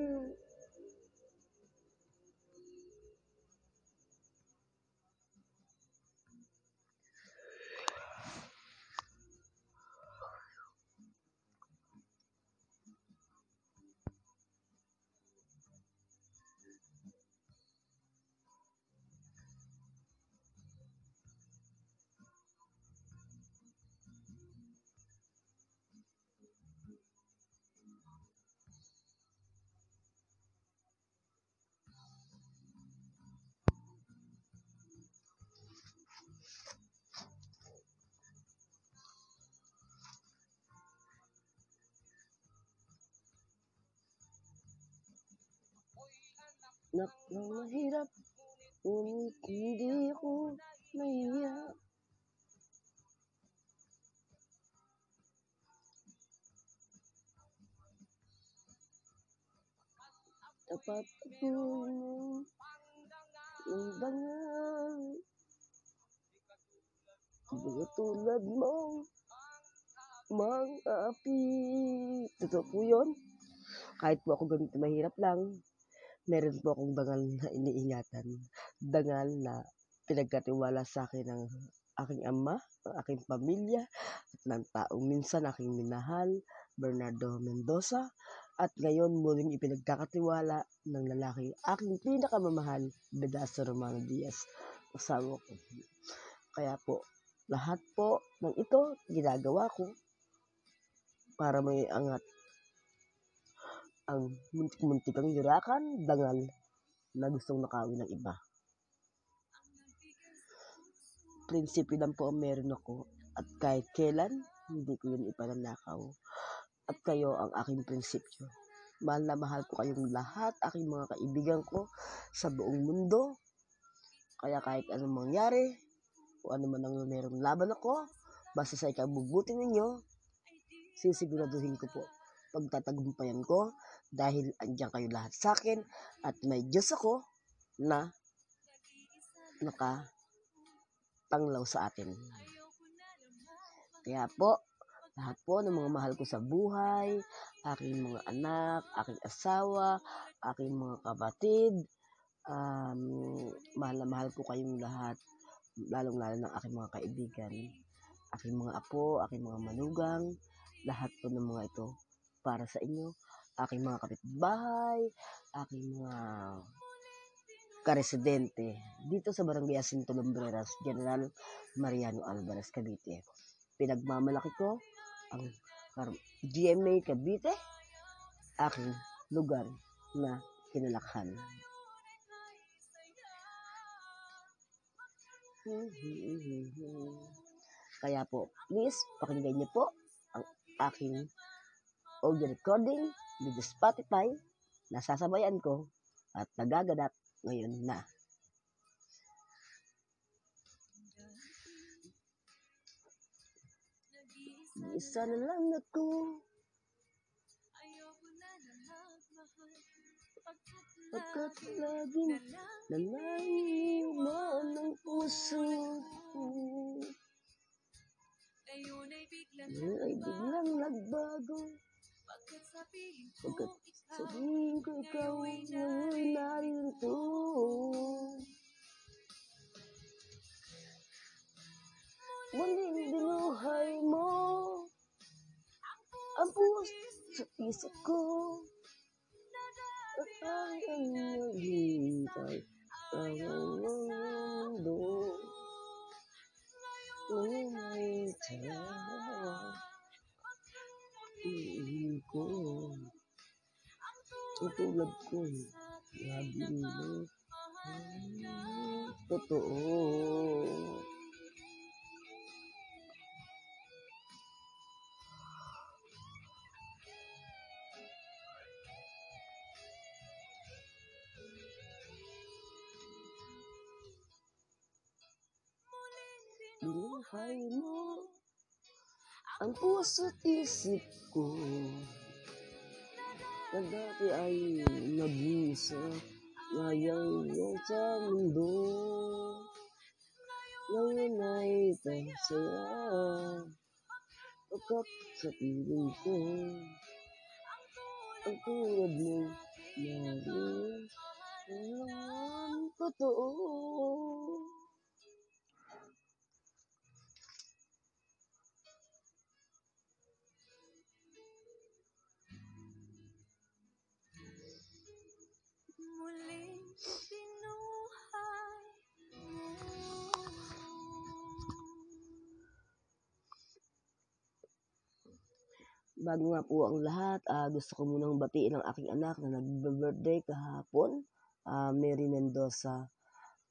Nak ng mahirap, ngunit hindi ko nahiya. Tapat ako ng bangal. Mga tulad mo, mga api. Totoo po yun. Kahit po ako ganito mahirap lang, meron po akong dangal na iniingatan. Dangal na pinagkatiwala sa akin ng aking ama, ng aking pamilya, at ng taong minsan aking minahal, Bernardo Mendoza, at ngayon muling ipinagkakatiwala ng lalaki aking pinakamamahal, Bedaso Romano Diaz, asawa ko. Kaya po, lahat po ng ito ginagawa ko para may angat ang muntik-muntikang yurakan, dangal na gustong nakawin ng iba. Prinsipyo lang po ang meron ako at kahit kailan, hindi ko yun ipananakaw. At kayo ang aking prinsipyo. Mahal na mahal ko kayong lahat, aking mga kaibigan ko sa buong mundo. Kaya kahit anong mangyari, o ano man ang merong laban ako, basta sa ikabubuti ninyo, sisiguraduhin ko po pagtatagumpayan ko dahil andyan kayo lahat sa akin at may Diyos ako na nakatanglaw sa atin. Kaya po, lahat po ng mga mahal ko sa buhay, aking mga anak, aking asawa, aking mga kapatid, um, mahal na mahal ko kayong lahat, lalong-lalo ng aking mga kaibigan, aking mga apo, aking mga manugang, lahat po ng mga ito para sa inyo, aking mga kapitbahay, aking mga karesidente dito sa Barangay Jacinto Lumbreras, General Mariano Alvarez, Cavite. Pinagmamalaki ko ang GMA Cavite, aking lugar na kinalakhan. Kaya po, please, pakinggan niyo po ang aking audio recording with Spotify na sasabayan ko at nagaganap ngayon na. Isa na lang ako. Pagkat laging nalaiman ng puso. Ngayon Ay biglang nagbago. Pagkat sabihin ko ikaw ngayon narito. Muling binuhay mo ang puso sa isip ko. At ang naghihintay ang mundo. Ngayon ay tayo. Iin ko. Ang tulad ko. Labi mo. Totoo. Binuhay mo ang puso't isip ko na dati ay nag-isa ngayang yan sa mundo. Ngayon ay tasaya pagkat sa piling ko. Ang tulad mo narin ang totoo Bago nga po ang lahat, ah, gusto ko munang batiin ang aking anak na nag-birthday kahapon. Ah, Mary Mendoza,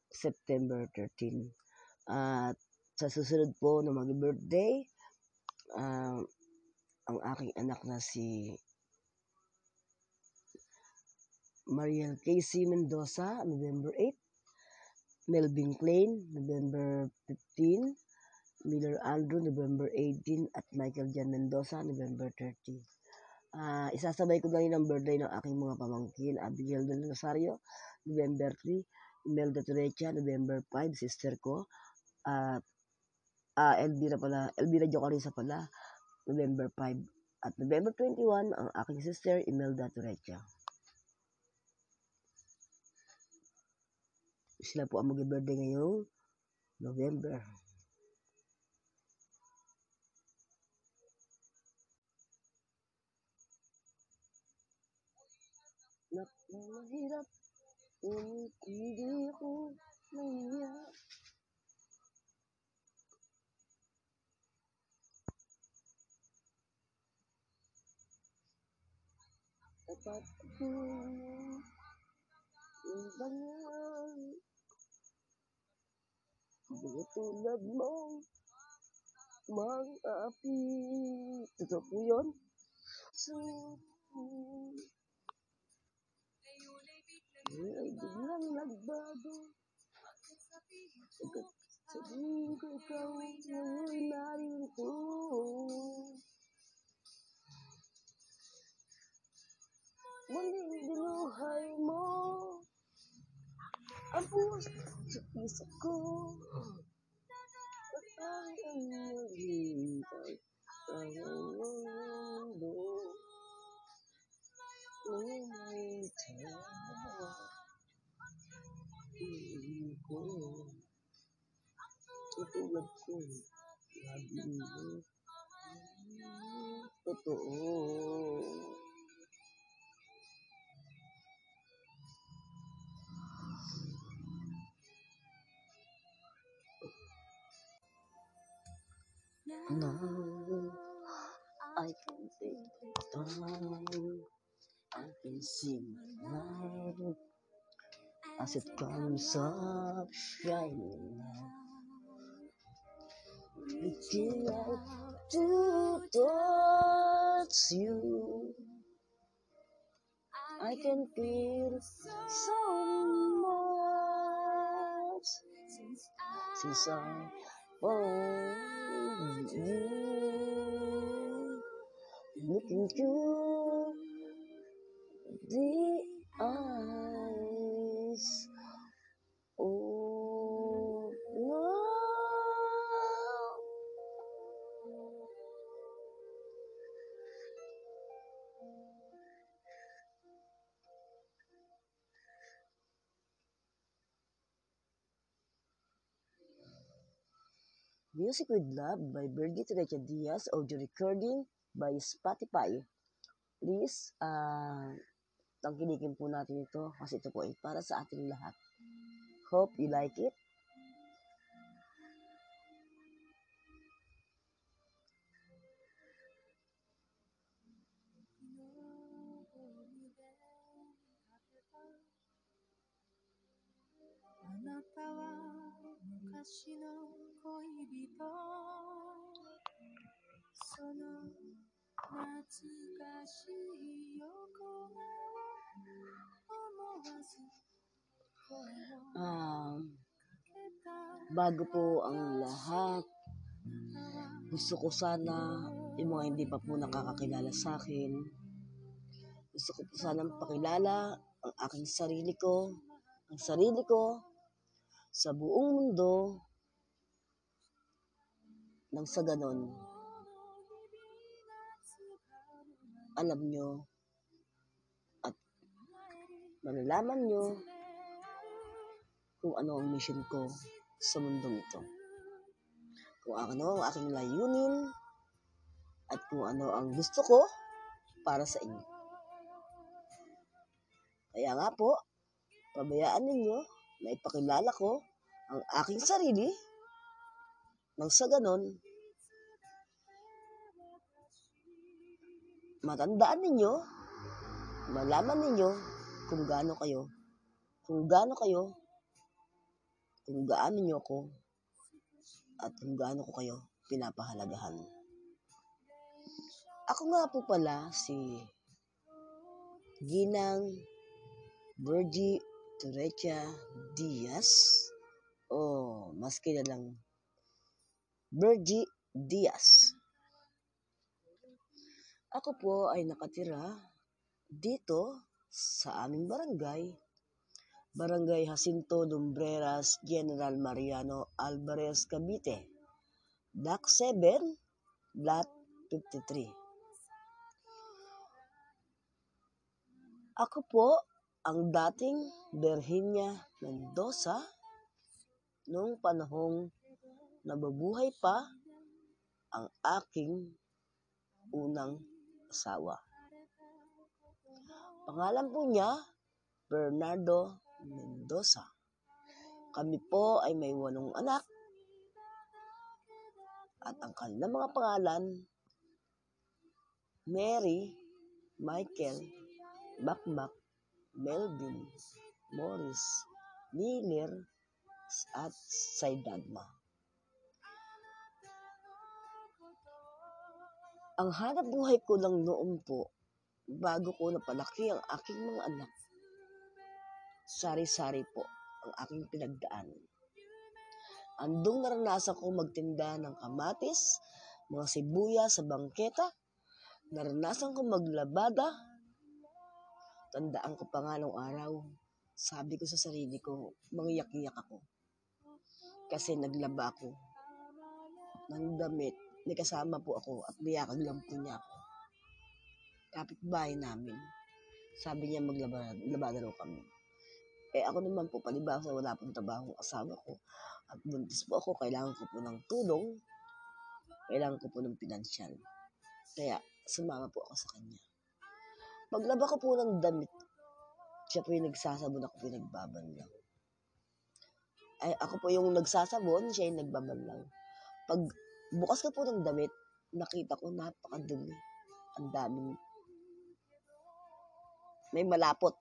September 13. At sa susunod po na mag-birthday, ah, ang aking anak na si Mariel Casey Mendoza, November 8. Melvin Klein, November 15. Miller Andrew, November 18. At Michael Jan Mendoza, November 30. Ah, isasabay ko na rin ang birthday ng aking mga pamangkin. Abigail Del Rosario, November 3. Imelda Turecha, November 5, sister ko. At ah, Elvira pala, Elvira Jocarisa pala, November 5. At November 21, ang aking sister, Imelda Turecha. Sila po ang mag-birthday ngayong November. Napakahirap, ngunit hindi ako nahiya. Tapat ako Ang banal. Mga tulad mo, mga api. Totoo po yun? So, ay biglang nagbago. Sabihin ko ikaw ngayon narito. Muling binuhay mo ang puso sa puso ko. At ang naghihintay ang mundo. Umita piling ko. Tutulad ko. Lagi mo. Totoo. Now I can take the time. My light as it comes up shining. Reaching out to touch you. I can feel so much since I found you. Look into the eyes. Oh, no. Music with Love by Birgit Recha Diaz, audio recording by Spotify. Please, ah, tangkilikin po natin ito kasi ito po ay para sa ating lahat. Hope you like it. Ah, bago po ang lahat, gusto ko sana yung mga hindi pa po nakakakilala sa akin. Gusto ko po sanang pakilala ang aking sarili ko, ang sarili ko sa buong mundo nang sa ganon alam nyo at malalaman nyo kung ano ang mission ko sa mundong ito. Kung ano ang aking layunin at kung ano ang gusto ko para sa inyo. Kaya nga po, pabayaan ninyo na ipakilala ko ang aking sarili nang sa ganon, matandaan ninyo, malaman ninyo kung gaano kayo, kung gaano kayo, kung gaano nyo ako, at kung gaano ko kayo pinapahalagahan. Ako nga po pala si Ginang Virgie Turecha Diaz o mas kilalang Virgie Diaz. Ako po ay nakatira dito sa aming barangay, Barangay Jacinto Lumbreras, General Mariano Alvarez, Cavite, Block 7, Lot 53. Ako po ang dating Virginia Mendoza noong panahong nababuhay pa ang aking unang asawa. Pangalan po niya, Bernardo Mendoza. Kami po ay may walong anak at ang kanilang mga pangalan, Mary, Michael, Bakbak, Melvin, Morris, Miller, at Saydagma. Ang hanap buhay ko lang noon po, bago ko napalaki ang aking mga anak, sari-sari po ang aking pinagdaanan. Andong naranasan ko magtinda ng kamatis, mga sibuya sa bangketa, naranasan ko maglabada, tandaan ko pa nga nung araw, sabi ko sa sarili ko, mangyak-iyak ako. Kasi naglaba ako ng damit, may kasama po ako at niyakag lang po niya ako. Kapitbahay namin, sabi niya maglaba laba na raw kami. Eh ako naman po, palibasa wala pong trabaho asawa ko. At buntis po ako, kailangan ko po ng tulong. Kailangan ko po ng pinansyal. Kaya, sumama po ako sa kanya. Paglaba ko po ng damit, siya po yung nagsasabon, ako po yung. Ay, ako po yung nagsasabon, siya yung nagbabanlaw. Pag bukas ko po ng damit, nakita ko napakadumi. Ang daming may malapot.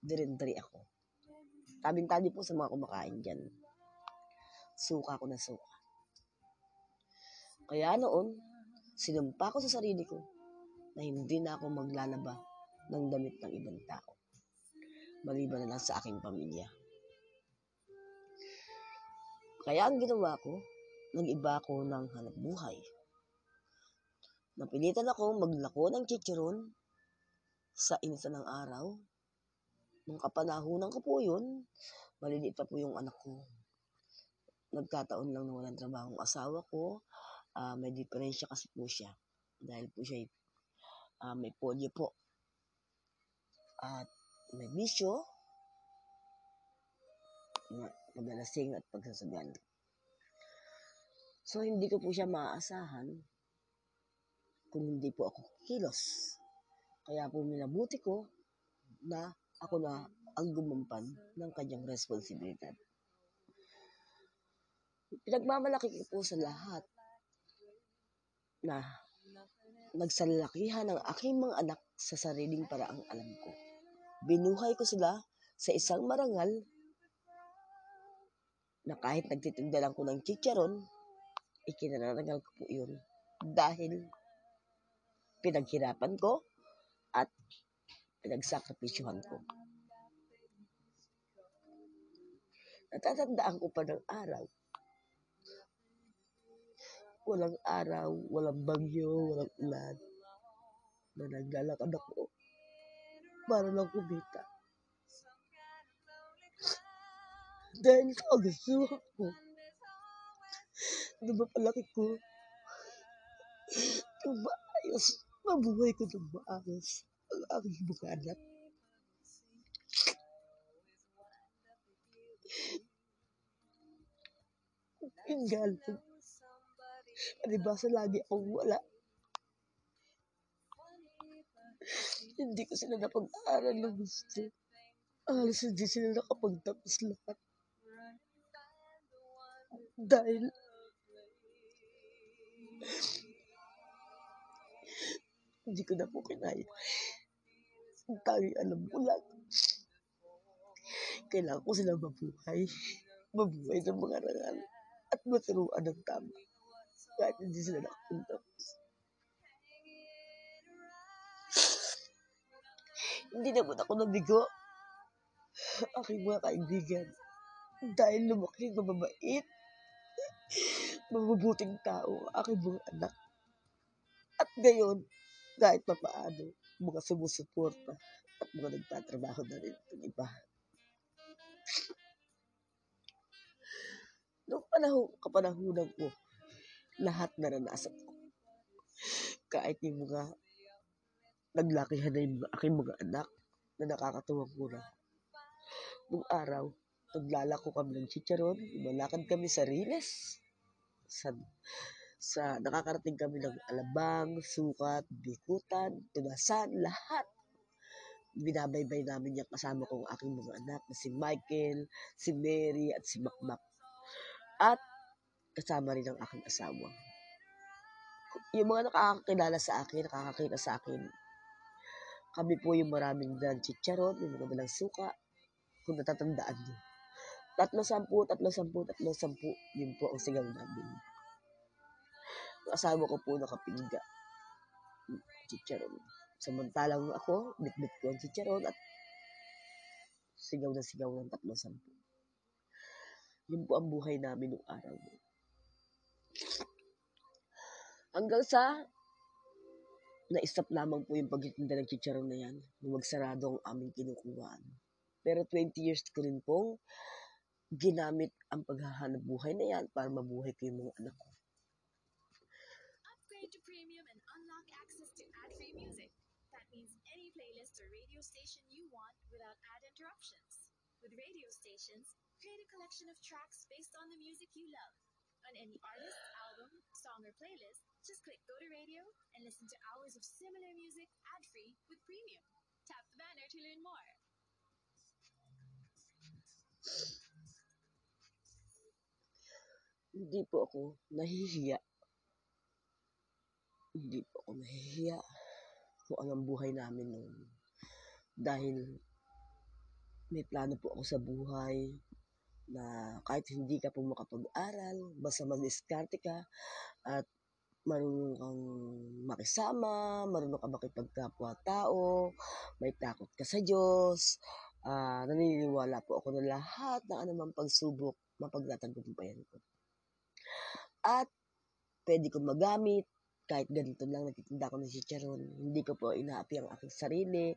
Dirindri ako. Tabing-tabi po sa mga kumakain dyan. Suka ko na suka. Kaya noon, sinumpa ko sa sarili ko na hindi na ako maglalaba ng damit ng ibang tao. Maliban na lang sa aking pamilya. Kaya ang ginawa ko, nag-iba ako ng hanap buhay. Napilitan ako maglako ng chicharon sa inisa ng araw. Nung kapanahunan ko po yun, maliliit pa po yung anak ko. Nagkataon lang na walang trabaho ang asawa ko. Ah, may diferensya kasi po siya. Dahil po siya ah, may polio po. At may bisyo. Paglalasing at pagsasabihan. So, hindi ko po siya maaasahan kung hindi po ako kilos. Kaya po minabuti ko na ako na ang gumampan ng kanyang responsibilidad. Pinagmamalaki ko po sa lahat na nagsalakihan ang aking mga anak sa sariling paraang alam ko. Binuhay ko sila sa isang marangal na kahit nagtitinda lang ko ng chicharon, ikinararangal ko po yun dahil pinaghirapan ko at pinagsakripisyuhan ko. Natatandaan ko pa ng araw. Walang araw, walang bagyo, walang ulan. Na naglalakad ako para lang kumita. Dahil sa kagustuhan ko, na mapalaki ko, ng maayos, mabuhay ko ng maayos ang aking mga anak. Yun nga lang. Palibasa lagi akong wala. Hindi ko sila napag-aaral ng gusto. Halos hindi sila nakapagtapos lahat. Dahil hindi ko na po kinaya. Ang tanging alam ko lang. Kailangan ko silang mabuhay. Mabuhay ng mga rangal. At maturuan ng tama. Kahit hindi sila nakapagtapos. Hindi naman ako nabigo. Aking mga kaibigan. Dahil lumaki ng mabait. Mabubuting tao aking mga anak. At ngayon, kahit pa paano, mga sumusuporta at mga nagtatrabaho na rin ng iba. Noong panahon, kapanahunan ko, lahat naranasan ko. Kahit yung mga naglakihan na yung aking mga anak na nakakatuwang ko na. Nung araw, naglalako kami ng chicharon, lumalakad kami sa Riles. Sa, sa nakakarating kami ng alabang, sukat, bikutan, tunasan, lahat. Binabaybay namin yung kasama kong aking mga anak na si Michael, si Mary, at si Makmak. At kasama rin ang aking asawa. Yung mga nakakakilala sa akin, nakakakita sa akin, kami po yung maraming dalang chicharon, yung mga dalang suka, kung natatandaan niyo. Tatlo sampu, tatlo sampu, tatlo sampu. Yun po ang sigaw namin. Ang asawa ko po nakapingga. Chicharon. Samantalang ako, bitbit ko ang chicharon at sigaw na sigaw ng tatlo sampu. Yun po ang buhay namin noong araw. Hanggang sa na-stop lamang po yung pagtitinda ng chicharon na yan nung magsarado ang aming kinukuhaan. Pero 20 years ko rin pong ginamit ang paghahanap buhay na yan para mabuhay ko yung mga anak ko. Upgrade to premium and unlock access to ad-free music. That means any playlist or radio station you want without ad interruptions. With radio stations, create a collection of tracks based on the music you love. On any artist, album, song, or playlist, just click Go to Radio and listen to hours of similar music ad-free with premium. Tap the banner to learn more. Hindi po ako nahihiya. Hindi po ako nahihiya kung anong buhay namin noon. Dahil may plano po ako sa buhay na kahit hindi ka po makapag-aral, basta mag-diskarte ka at marunong kang makisama, marunong ka makipagkapwa-tao, may takot ka sa Diyos, ah naniniwala po ako na lahat ng anumang pagsubok, mapagtatagumpayan ko. At pwede ko magamit, kahit ganito lang nagtitinda ko ng chicharon, hindi ko po inaapi ang aking sarili,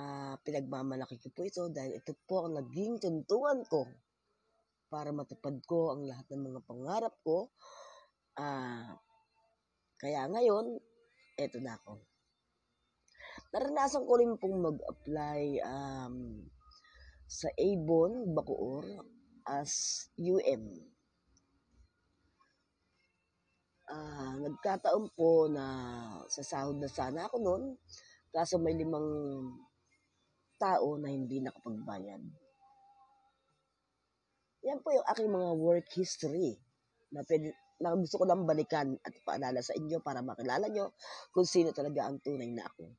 ah pinagmamalaki ko po ito dahil ito po ang naging tuntungan ko para matupad ko ang lahat ng mga pangarap ko. Ah, kaya ngayon, eto na ako. Naranasan ko rin pong mag-apply um, sa Avon, Bacoor as UM. Ah, nagkataon po na sa sahod na sana ako noon, kaso may limang tao na hindi nakapagbayad. Yan po yung aking mga work history na, pwede, na gusto ko lang balikan at paalala sa inyo para makilala nyo kung sino talaga ang tunay na ako.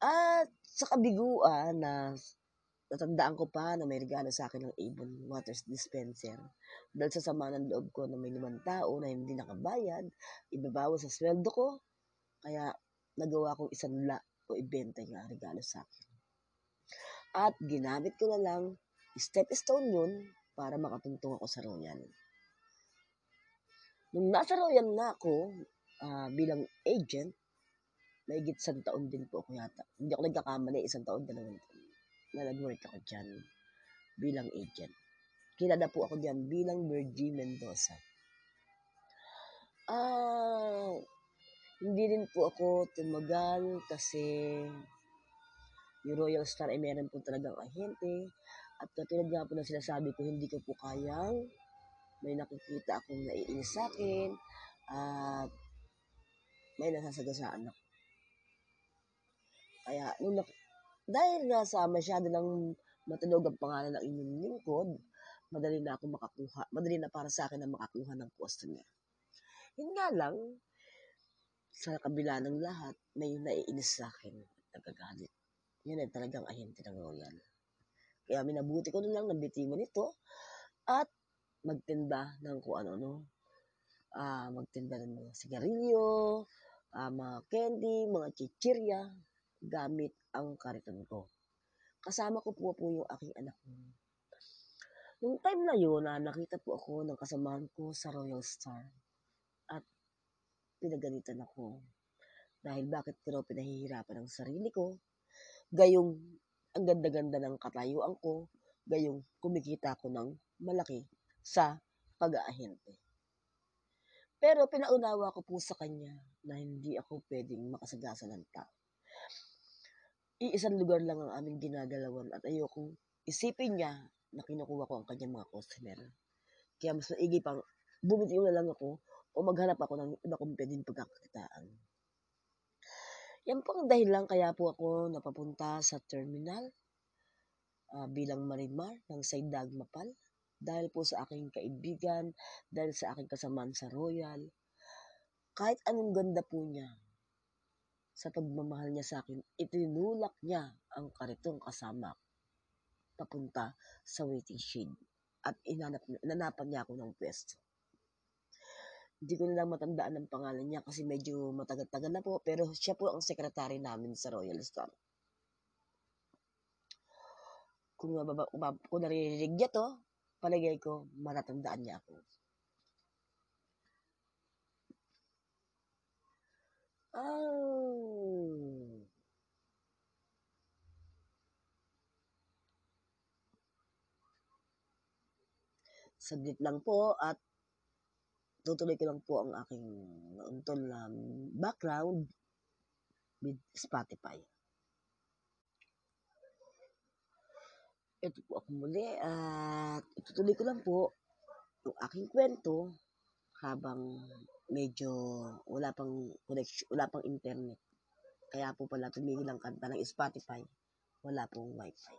At sa kabiguan na natandaan ko pa na may regalo sa akin ng Avon Waters Dispenser. Dahil sa sama ng loob ko na may limang tao na hindi nakabayad, ibabawas sa sweldo ko, kaya nagawa kong isang la o ibenta yung regalo sa akin. At ginamit ko na lang, step stone yun, para makatungtong ako sa Royal. Nung nasa Royal na ako, ah, bilang agent, may isang taon din po ako yata. Hindi ako nagkakamali, isang taon, dalawang taon na nag-work ako dyan bilang agent. Kilala po ako dyan bilang Virgie Mendoza. Ah, hindi rin po ako tumagal kasi yung Royal Star ay meron po talagang ahente at katulad nga po na sinasabi ko, hindi ko po kayang may nakikita akong naiinis sa akin at may nasasagasaan ako. Kaya, nung dahil nga sa masyado ng matunog ang pangalan ng inyong lingkod, madali na ako makakuha, madali na para sa akin na makakuha ng customer. Yun nga lang, sa kabila ng lahat, may naiinis sa akin at nagagalit. Yun ay talagang ahente ng Royal. Kaya minabuti ko na lang ng bitiwan nito at magtinda ng kung ano-ano. Ah, magtinda ng mga sigarilyo, ah, mga candy, mga chichirya, gamit ang kariton ko. Kasama ko po po yung aking anak. Nung time na yun, na nakita po ako ng kasamahan ko sa Royal Star. At pinagalitan ako. Dahil bakit ko pinahihirapan ang sarili ko. Gayong ang ganda-ganda ng katayuan ko. Gayong kumikita ko ng malaki sa pag-aahente. Pero pinaunawa ko po sa kanya na hindi ako pwedeng makasagasa ng tao iisang lugar lang ang aming ginagalawan at ayokong isipin niya na kinukuha ko ang kanyang mga customer. Kaya mas maigi pang bumitiw na lang ako o maghanap ako ng iba kong pwedeng pagkakakitaan. Yan po ang dahilan kaya po ako napapunta sa terminal ah, bilang marimar ng Saidag Mapal dahil po sa aking kaibigan, dahil sa aking kasamaan sa Royal. Kahit anong ganda po niya, sa pagmamahal niya sa akin, itinulak niya ang karitong kasama papunta sa waiting shed. At inanap, inanapan niya ako ng pwesto. Hindi ko na lang matandaan ang pangalan niya kasi medyo matagal-tagal na po. Pero siya po ang sekretary namin sa Royal Star. Kung, mababa, kung naririnig niya to, palagay ko, matatandaan niya ako. Oh. Saglit lang po at tutuloy ko lang po ang aking untol na background with Spotify. Ito po ako muli at itutuloy ko lang po yung aking kwento habang medyo wala pang connection, wala pang internet. Kaya po pala tumigil ang kanta ng Spotify. Wala pong wifi.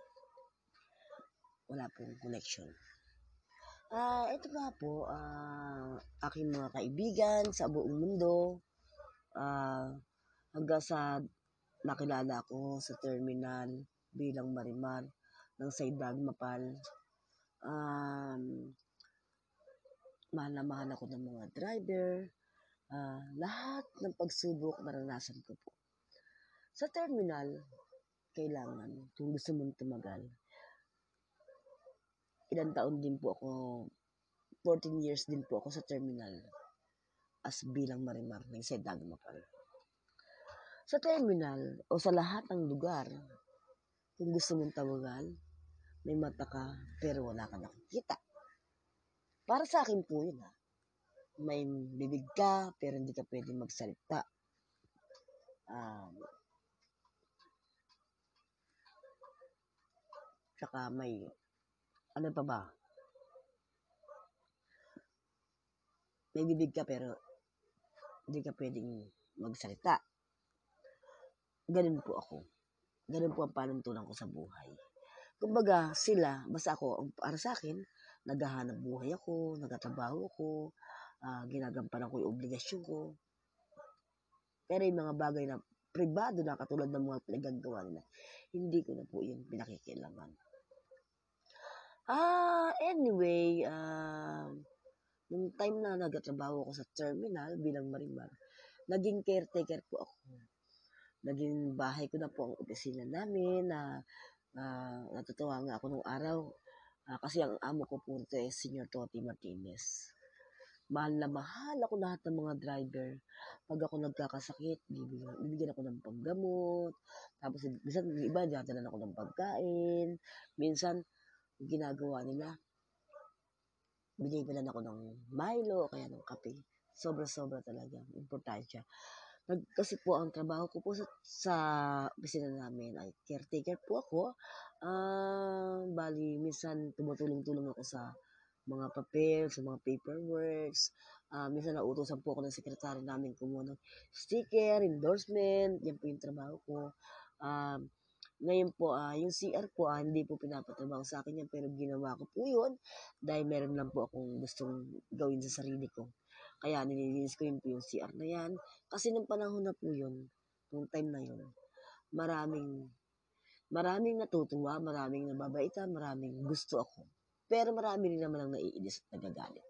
Wala pong connection. Ah, ito nga po, ah, aking mga kaibigan sa buong mundo. Ah, hanggang sa nakilala ko sa terminal bilang marimar ng Saidag Mapal. Um, mahal na mahal ako ng mga driver. Ah, lahat ng pagsubok naranasan ko po. Sa terminal, kailangan, kung gusto mong tumagal, ilang taon din po ako, 14 years din po ako sa terminal as bilang marimar ng Sedag Mapal. Sa terminal o sa lahat ng lugar, kung gusto mong tawagan, may mata ka pero wala ka nakikita. Para sa akin po yun ha. May bibig ka pero hindi ka pwede magsalita. Um, tsaka may ano pa ba? May bibig ka pero hindi ka pwedeng magsalita. Ganun po ako. Ganun po ang panuntunan ko sa buhay. Kumbaga, sila, basta ako, para sa akin, naghahanap buhay ako, nagtatrabaho ako, uh, ginagampanan ko yung obligasyon ko. Pero yung mga bagay na pribado na katulad ng mga pinagagawa nila, hindi ko na po yun pinakikilaman. Ah, anyway, uh, nung time na nagtatrabaho ako sa terminal bilang marimar, naging caretaker po ako. Naging bahay ko na po ang opisina namin na uh, natutuwa nga ako nung araw uh, kasi ang amo ko po ito ay Senior Toti Martinez. Mahal na mahal ako lahat ng mga driver. Pag ako nagkakasakit, bibigyan, bibigyan ako ng panggamot. Tapos, minsan, iba, dadalan ako ng pagkain. Minsan, ginagawa nila, binibilan ako ng Milo, kaya ng kape. Sobra-sobra talaga. Importansya. Nag, kasi po ang trabaho ko po sa, sa opisina namin ay caretaker po ako. Uh, bali, minsan tumutulong-tulong ako sa mga papel, sa mga paperworks. Uh, minsan nautosan po ako ng sekretary namin kumuha ng sticker, endorsement. Yan po yung trabaho ko. Uh, ngayon po, uh, yung CR po, uh, hindi po pinapatrabaho sa akin yan, pero ginawa ko po yun dahil meron lang po akong gustong gawin sa sarili ko. Kaya nililinis ko yun po yung CR na yan. Kasi nung panahon na po yun, nung time na yun, maraming, maraming natutuwa, maraming nababaita, maraming gusto ako. Pero marami rin naman ang naiinis at nagagalit.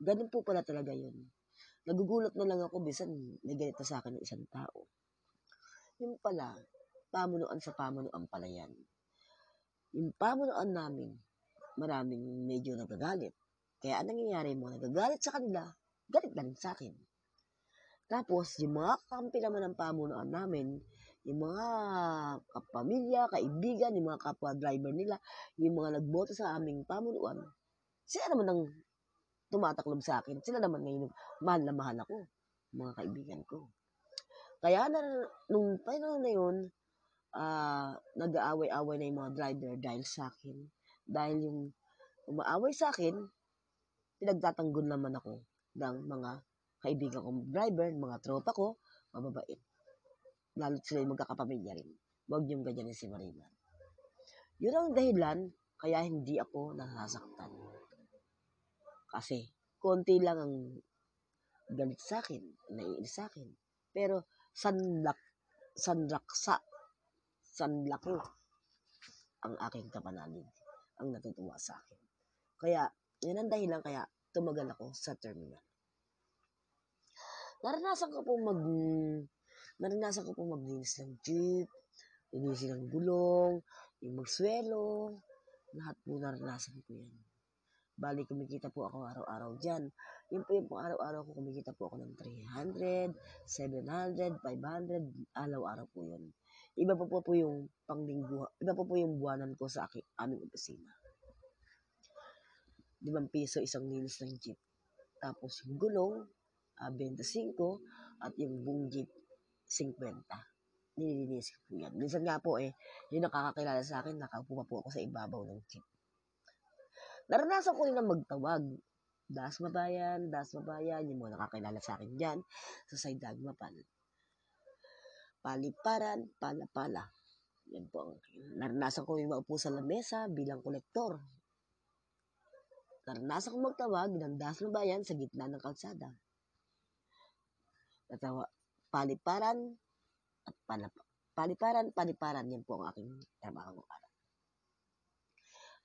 Ganun po pala talaga yun. Nagugulat na lang ako, bisan may galit na sa akin ng isang tao. Yung pala, pamunuan sa pamunuan pala yan. Yung pamunuan namin, maraming medyo nagagalit. Kaya anong nangyayari mo, nagagalit sa kanila, galit na rin sa akin. Tapos, yung mga kampi naman ng pamunuan namin, yung mga kapamilya, kaibigan, yung mga kapwa-driver nila, yung mga nagboto sa aming pamunuan, sila naman ang tumataklob sa akin. Sila naman ngayon, mahal na mahal ako, mga kaibigan ko. Kaya na, nung panahon na yun, uh, nag-aaway-away na yung mga driver dahil sa akin. Dahil yung umaaway sa akin, pinagtatanggol naman ako ng mga kaibigan kong driver, mga tropa ko, mababait. Lalo sila yung magkakapamilya rin. Huwag niyong ganyanin si Marina. Yun ang dahilan kaya hindi ako nasasaktan. Kasi, konti lang ang galit sa akin, naiinis sa akin. Pero, sanlak, sanraksa sanlaki ang aking kapanalig, ang natutuwa sa akin. Kaya, yun ang dahilan kaya tumagal ako sa terminal. Naranasan ko po mag naranasan ko po maglinis ng jeep, linisin ng gulong, yung magswelo, lahat po naranasan ko yan. Bali, kumikita po ako araw-araw dyan. Yun po yung pang araw-araw ko, kumikita po ako ng 300, 700, 500, araw-araw po yun. Iba po po, po yung panglinggo, iba po po yung buwanan ko sa aking aming opisina. 5 piso isang linis ng jeep. Tapos yung gulong, uh, 25, at yung buong jeep, 50. Nililinis ko po yan. Minsan nga po eh, yung nakakakilala sa akin, nakaupo pa po ako sa ibabaw ng jeep. Naranasan ko rin na magtawag. Das Mabayan, Das Mabayan, yung mga nakakilala sa akin dyan, sa Saydag Mapal. Paliparan, Palapala. Yan po ang naranasan ko yung maupo sa lamesa bilang kolektor. Naranasan ko magtawag ng Das Mabayan sa gitna ng kalsada. Natawa, paliparan at palap paliparan, paliparan, yan po ang aking trabaho araw.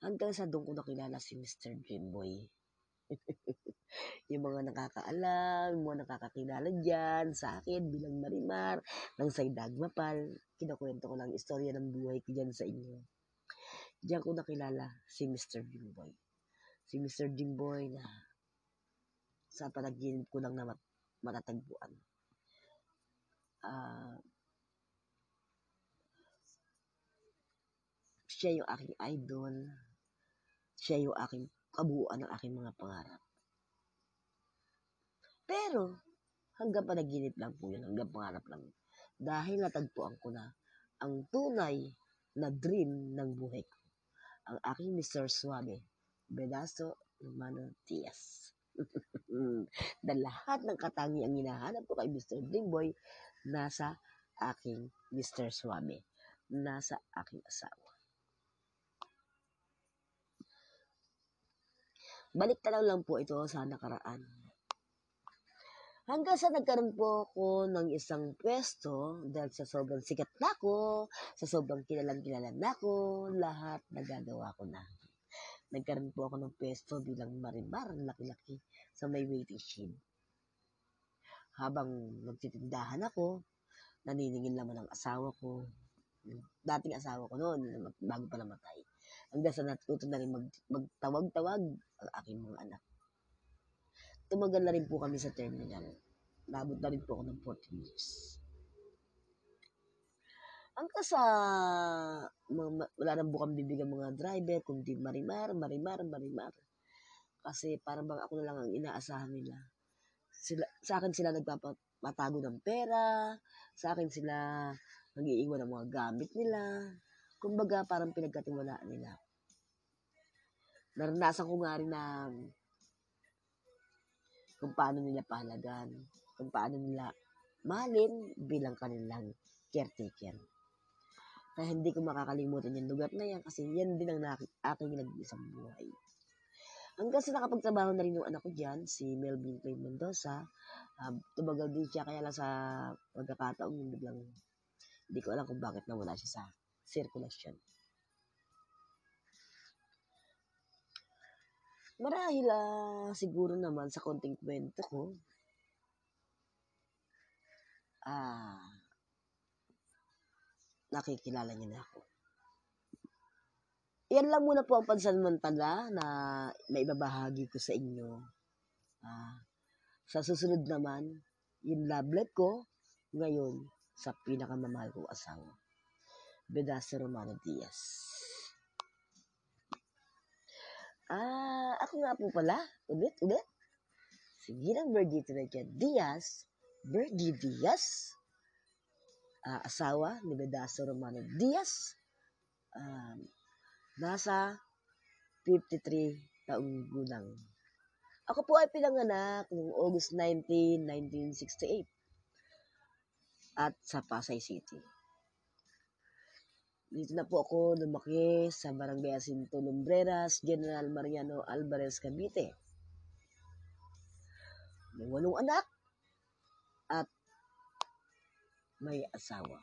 Hanggang sa doon ko nakilala si Mr. Dreamboy. [laughs] yung mga nakakaalam, yung mga nakakakilala dyan sa akin bilang Marimar ng Saydag Mapal. Kinakwento ko lang istorya ng buhay ko dyan sa inyo. Diyan ko nakilala si Mr. Dreamboy. Si Mr. Dreamboy na sa panaginip ko lang na mat- matatagpuan. Ah, siya yung aking idol. Siya yung aking kabuuan ng aking mga pangarap. Pero, hanggang panaginip lang po yun, hanggang pangarap lang. Dahil natagpuan ko na ang tunay na dream ng buhay ko. Ang aking Mr. Suave, Bedaso Romano Diaz. [laughs] na lahat ng katangiang hinahanap ko kay Mr. Dreamboy nasa aking Mr. Suave. Nasa aking asawa. Balik tanaw lang po ito sa nakaraan. Hanggang sa nagkaroon po ako ng isang pwesto dahil sa sobrang sikat na ako, sa sobrang kilalang kilala na ako, lahat nagagawa ko na. Nagkaroon po ako ng pwesto bilang marimar, laki-laki, sa may waiting shed. Habang nagtitindahan ako, naniningin naman ang asawa ko, dating asawa ko noon, bago pa namatay. Hanggang sa natuto na rin mag, magtawag-tawag ang aking mga anak. Tumagal na rin po kami sa terminal. Nabot na rin po ako ng 14 years. Hanggang sa wala nang bukang bibig ang mga driver, kundi marimar, marimar, marimar. Kasi parang bang ako na lang ang inaasahan nila. Sila, sa akin sila nagpapatago ng pera, sa akin sila nag-iiwan ng mga gamit nila. Kumbaga, parang pinagkatiwalaan nila. Naranasan ko nga rin na kung paano nila pahalagan, kung paano nila mahalin bilang kanilang caretaker. Kaya hindi ko makakalimutan yung lugar na yan kasi yan din ang naki- aking nag-isang buhay. Hanggang sa nakapagtrabaho na rin yung anak ko dyan, si Melvin Clay Mendoza, uh, tumagal din siya kaya lang sa pagkakataon yung biglang hindi ko alam kung bakit nawala siya sa circulation. Marahil ah, siguro naman sa konting kwento ko, ah, nakikilala niyo na ako. Yan lang muna po ang pansamantala na maibabahagi ko sa inyo. Ah, sa susunod naman, yung life ko ngayon sa pinakamamahal kong asawa. Bedasa Romano Diaz. Ah, ako nga po pala. Ulit, ulit. Sige lang, Bergie Trecha Diaz. Bergie Diaz. Ah, asawa ni Bedaso Romano Diaz. Um, nasa 53 taong gulang. Ako po ay pinanganak noong August 19, 1968 at sa Pasay City. Dito na po ako lumaki sa Barangay Asinto Lumbreras, General Mariano Alvarez, Cavite. May walong anak may asawa.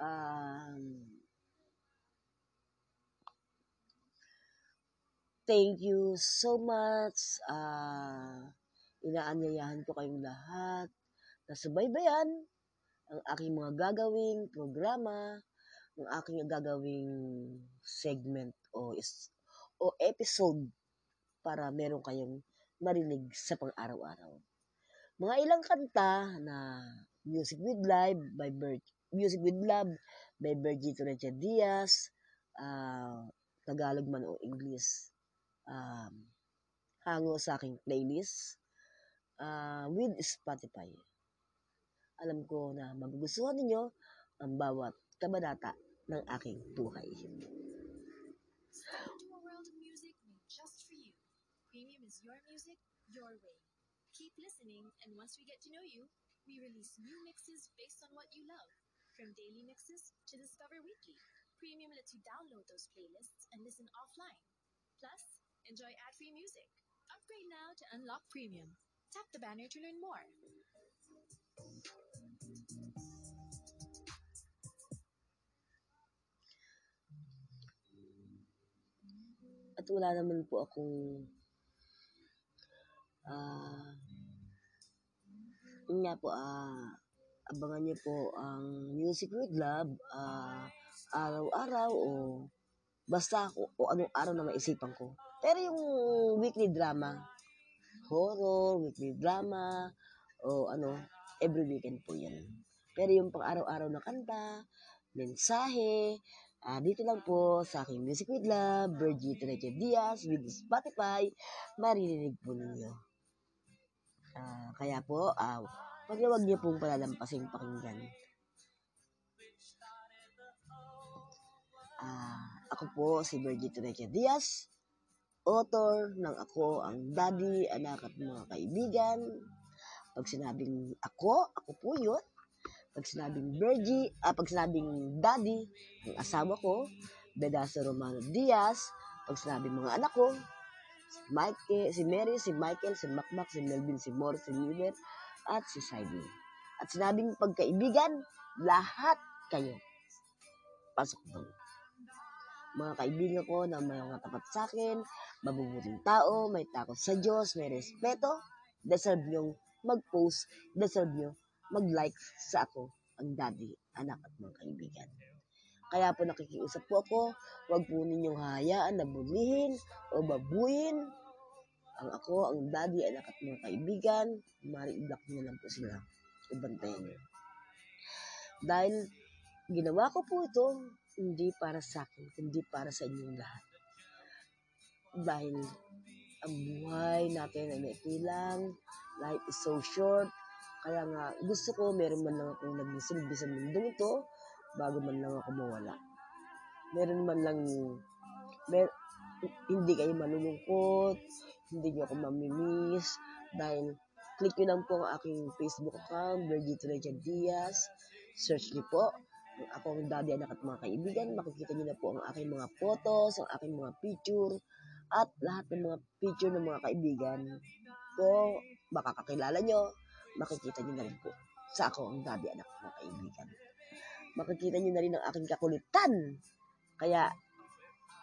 Um, thank you so much. Uh, inaanyayahan ko kayong lahat na subaybayan ang aking mga gagawing programa, ang aking gagawing segment o, is, o episode para meron kayong marinig sa pang-araw-araw. Mga ilang kanta na Music with Live by Bert, Music with Love by Bergito Recha Diaz, uh, Tagalog man o English, um, hango sa aking playlist uh, with Spotify. Alam ko na magugustuhan ninyo ang bawat kabanata ng aking buhay. Just for you. Premium is your music, your way. Listening, and once we get to know you, we release new mixes based on what you love. From daily mixes to Discover Weekly, Premium lets you download those playlists and listen offline. Plus, enjoy ad-free music. Upgrade now to unlock Premium. Tap the banner to learn more. At wala naman po akong ah yun nga po ah abangan niyo po ang Music with Love ah araw-araw o basta ako o anong araw na maisipan ko. Pero yung weekly drama, horror, weekly drama, o ano, every weekend po yan. Pero yung pang araw-araw na kanta, mensahe, ah dito lang po sa aking Music with Love, Virgie Treche Diaz with Spotify, maririnig po ninyo. Ah, kaya po, ah, wag na wag niyo pong palalampasing pakinggan. Ah, ako po si Virgie Treche Diaz, author ng Ako ang Daddy, Anak at Mga Kaibigan. Pag sinabing ako, ako po yun. Pag sinabing Virgie, ah, pag sinabing Daddy, ang asawa ko, Bedaso Romano Diaz. Pag sinabing mga anak ko, Mike, si Mary, si Michael, si Macmac, si Melvin, si Morris, si Miller, at si Sidney. At sinabing pagkaibigan, lahat kayo. Pasok doon. Mga kaibigan ko na may mga tapat sa akin, mabubuting tao, may takot sa Diyos, may respeto, deserve nyong mag-post, deserve nyo mag-like sa ako, ang daddy, anak at mga kaibigan. Kaya po nakikiusap po ako, huwag po ninyong hayaan na bulihin o babuin ang ako, ang daddy, anak at mga kaibigan, mari i-block nyo lang po sila. Ibantayan nyo. Dahil ginawa ko po ito, hindi para sa akin, kundi para sa inyong lahat. Dahil ang buhay natin ay maikli lang, life is so short, kaya nga gusto ko meron man lang akong nagsilbi sa mundong ito, bago man lang ako mawala. Meron man lang, mer hindi kayo malulungkot, hindi niyo ako mamimiss, dahil click nyo lang po ang aking Facebook account, Virgito Regia Diaz, search niyo po, ako ang daddy, anak at mga kaibigan, makikita niyo na po ang aking mga photos, ang aking mga picture, at lahat ng mga picture ng mga kaibigan ko, makakakilala nyo, makikita nyo na rin po sa ako ang daddy, anak at mga kaibigan. Makikita nyo na rin ang aking kakulitan. Kaya,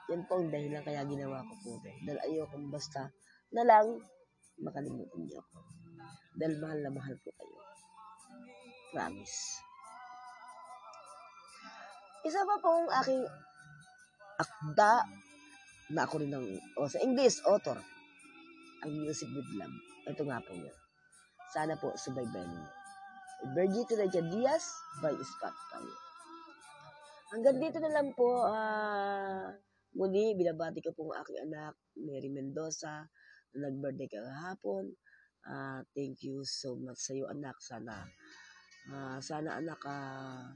yan po ang dahilan kaya ginawa ko po. Dahil ayokong basta na lang makalimutan niyo ako. Dahil mahal na mahal ko kayo. Promise. Isa pa pong aking akda na ako rin ng, o sa English, author, ang Music with Love. Ito nga po yun. Sana po subaybayan niyo. Virgito Regia Diaz by Spotify. Hanggang dito na lang po, ah, muli, binabati ko po ang aking anak, Mary Mendoza, na nag-birthday kahapon. Ah, thank you so much sa iyo, anak. Sana, ah, sana anak, ah,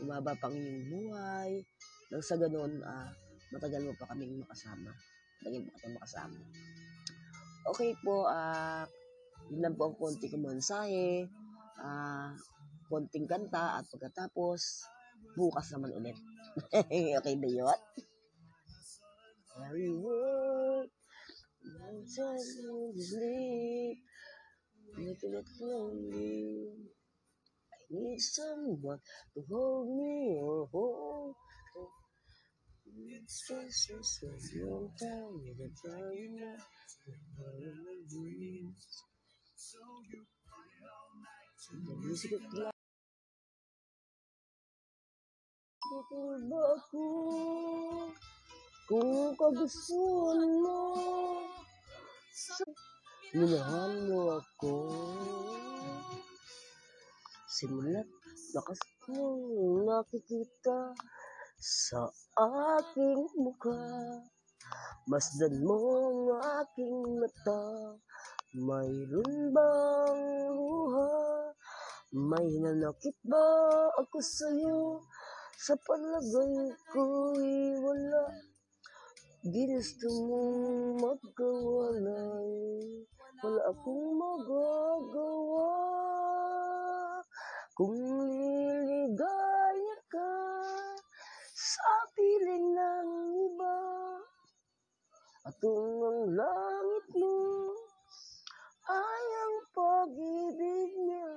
umaba pang iyong buhay. Nang sa ganun, ah, matagal mo pa kaming makasama. Matagal mo kaming makasama. Okay po, ah, yun lang po ang konti kong mensahe. Ah, konting kanta at pagkatapos, bukas naman ulit. [laughs] okay ba yun? Every word, just in sleep, making lonely. need someone to hold me or hold. It's just a long time with a time now. The music of Tutol ba ako kung kagustuhan mo? Minahal mo ako Simula't lakas mong nakikita sa aking mukha Masdan mo ang aking mata Mayroon bang luha? May nanakit ba ako sa'yo? Sa palagay ko'y wala. Ginusto mong magkawalay. Wala akong magagawa. Kung liligaya ka Sa piling ng iba At kung ang langit mo Ay ang pag-ibig niya.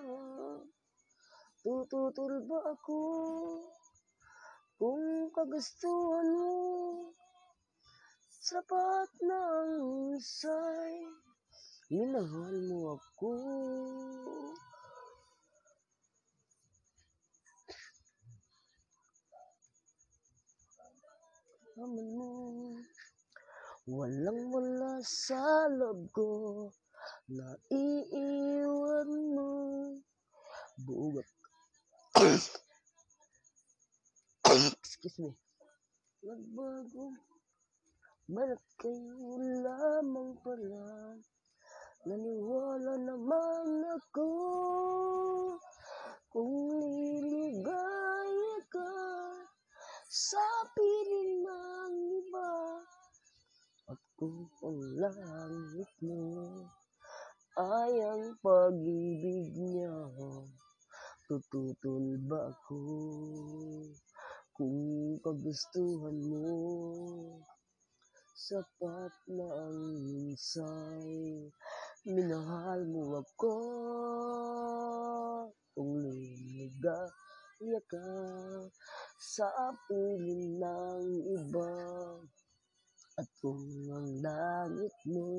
Tututol ako Kung kagustuhan mo Sapat na ang husay. Minahal mo ako. Aman mo Walang wala sa loob ko. Na iiwan mo Buugat [clears throat] Excuse me. Nagbago. Ba't kayo lamang pala. Naniwala naman ako. Kung liligaya ka Sa piling ng iba At kung ang langit mo. Ay ang pag-ibig niya. Tututol ba Kung kagustuhan mo. Sapat na ang minsay. Minahal mo ako. Kung liligaya ka Sa piling ng iba. At kung ang langit mo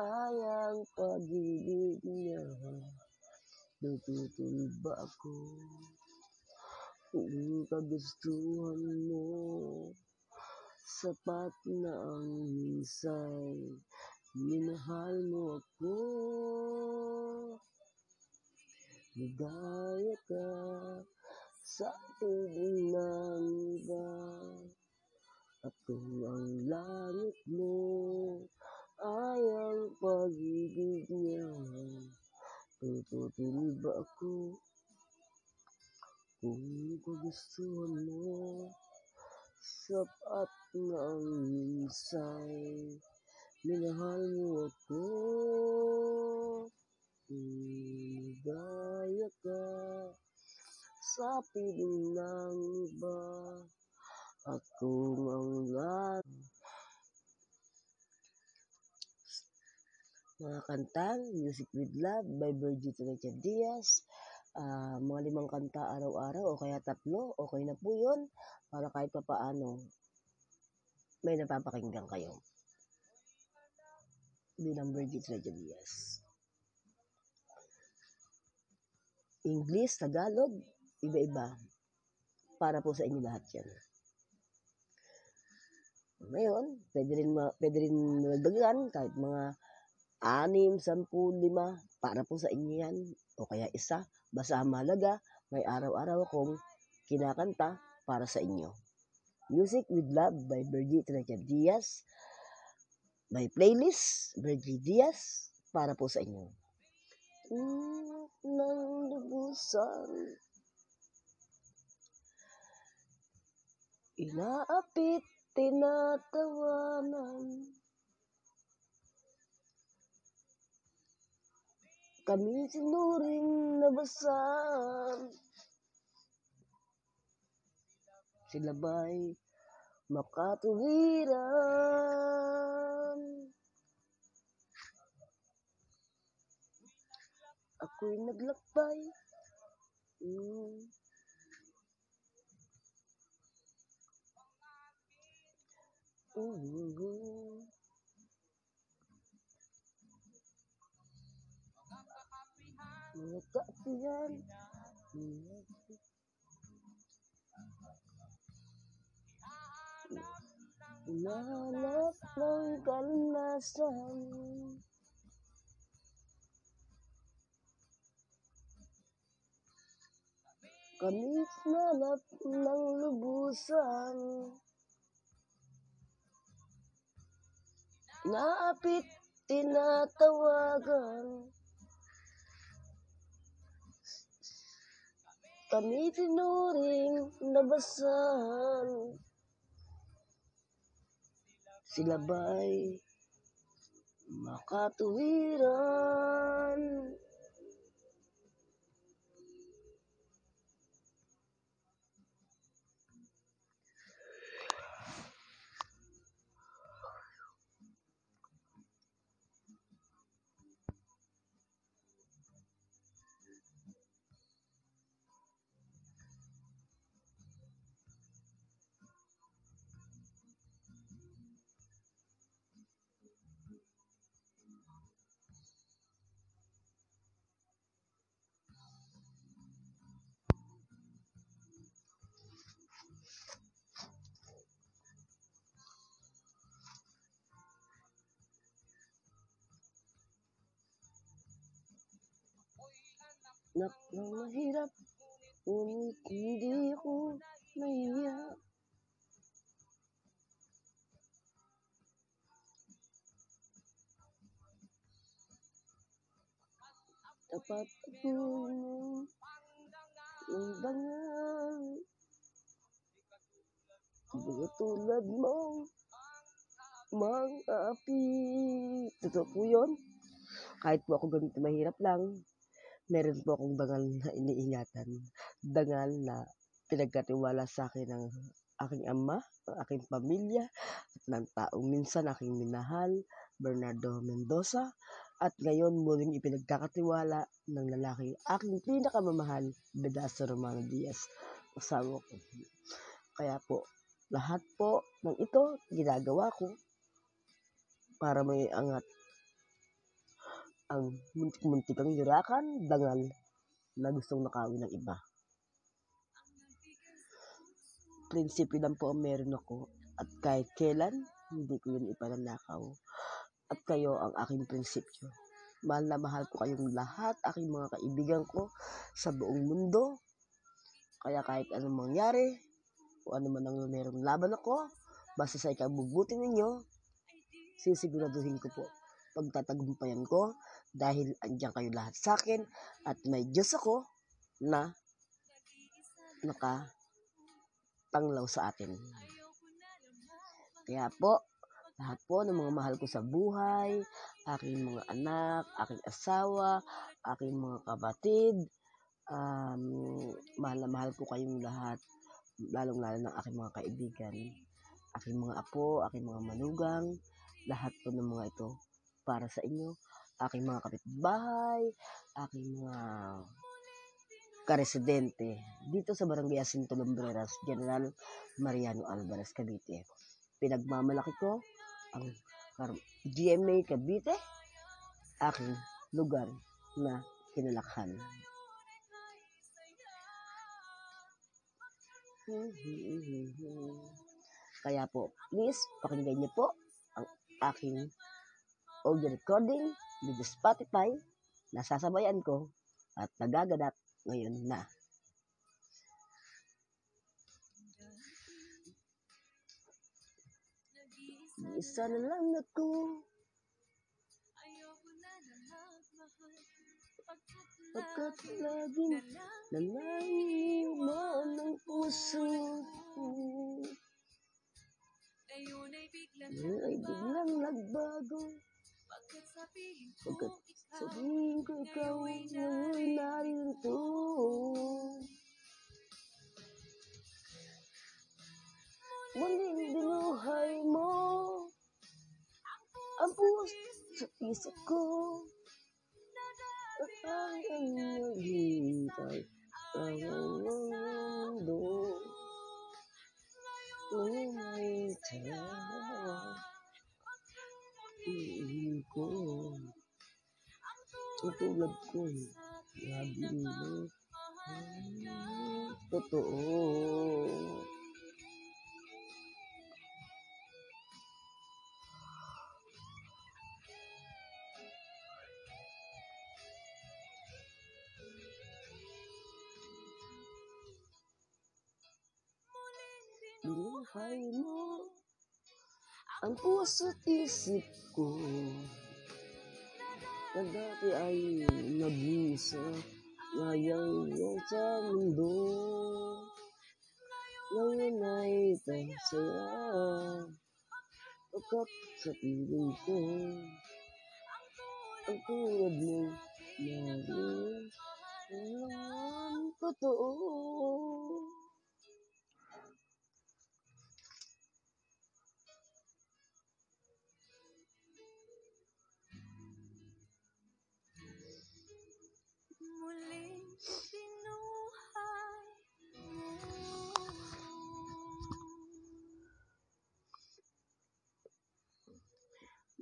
Ay ang pag-ibig niya. Tututol ba ako Kung kagustuhan mo Sapat na ang minsay Minahal mo ako. Ligaya ka Sa piling ng iba. Kung ang langit mo Ay ang pag-ibig niya. Tututol ba ako Kung kagustuhan mo Sapat na ang minsay. Minahal mo ako Ligaya ka Sa piling ng iba. At kung ang langit mga kantang Music with Love by Virgie Richard Diaz. Ah, mga limang kanta araw-araw o kaya tatlo, okay na po yun para kahit pa paano may napapakinggan kayo. Bilang Virgie Richard Diaz. English, Tagalog, iba-iba. Para po sa inyo lahat yan. Ngayon, pwede rin, ma- pwede rin magdagan kahit mga anim, sampu, lima, para po sa inyo yan. O kaya isa, basta ang mahalaga, may araw-araw akong kinakanta para sa inyo. Music with Love by Virgie Richard Diaz. May playlist, Virgie Diaz, para po sa inyo. Mm, ng lubusan. Inaapit, tinatawanan. Kami sinuring nabasan. Sila ba'y makatuwiran? Ako'y naglakbay Mm. Mm. Mm. Hinahanap ng kalanasan. Kamit nanap ng lubusan. Naapit tinatawagan. Kami tinuring nabasahan. Sila ba'y makatuwiran? Nak ng mahirap, ngunit hindi ako nahiya. Tapat ako ng bangal. Mga tulad mo, mga api. Totoo po yun. Kahit po ako ganito mahirap lang, meron po akong dangal na iniingatan. Dangal na pinagkatiwala sa akin ng aking ama, ng aking pamilya, at ng taong minsan aking minahal, Bernardo Mendoza, at ngayon muling ipinagkakatiwala ng lalaki aking pinakamamahal, Bedaso Romano Diaz, asawa ko. Kaya po, lahat po ng ito ginagawa ko para may angat ang muntik-muntikang yurakan, dangal na gustong nakawin ng iba. Prinsipyo lang po ang meron ako at kahit kailan, hindi ko yun ipananakaw. At kayo ang aking prinsipyo. Mahal na mahal ko kayong lahat, aking mga kaibigan ko sa buong mundo. Kaya kahit anong mangyari, o ano man ang meron laban ako, basta sa ikabubuti ninyo, sisiguraduhin ko po pagtatagumpayan ko dahil andyan kayo lahat sa akin at may Diyos ako na nakatanglaw sa atin. Kaya po, lahat po ng mga mahal ko sa buhay, aking mga anak, aking asawa, aking mga kapatid, um, mahal na mahal ko kayong lahat, lalong-lalo ng aking mga kaibigan, aking mga apo, aking mga manugang, lahat po ng mga ito para sa inyo, aking mga kapitbahay, aking mga karesidente dito sa Barangay Jacinto Lumbreras, General Mariano Alvarez, Cavite. Pinagmamalaki ko ang GMA Cavite, aking lugar na kinalakhan. Kaya po, please, pakinggan niyo po ang aking audio recording with Spotify na sasabayan ko at nagaganap ngayon na. Isa na lang ako, pagkat laging nanaiwan ang puso ko. Ngayon ay biglang nagbago, Pagkat sabihin ko ikaw ay narito Muling dinuhay mo Ang puwas sa isip ko At ang naghintay Ang mundo Ngayon ay tayo Iingin ko. Tutulad ko. Grabe mo. Totoo. Buhay mo ang puso't isip ko na dati ay nag-isa ngayon sa mundo. Ngayon ay tansaya pagkat sa piling ko. Ang tulad mo narin ang totoo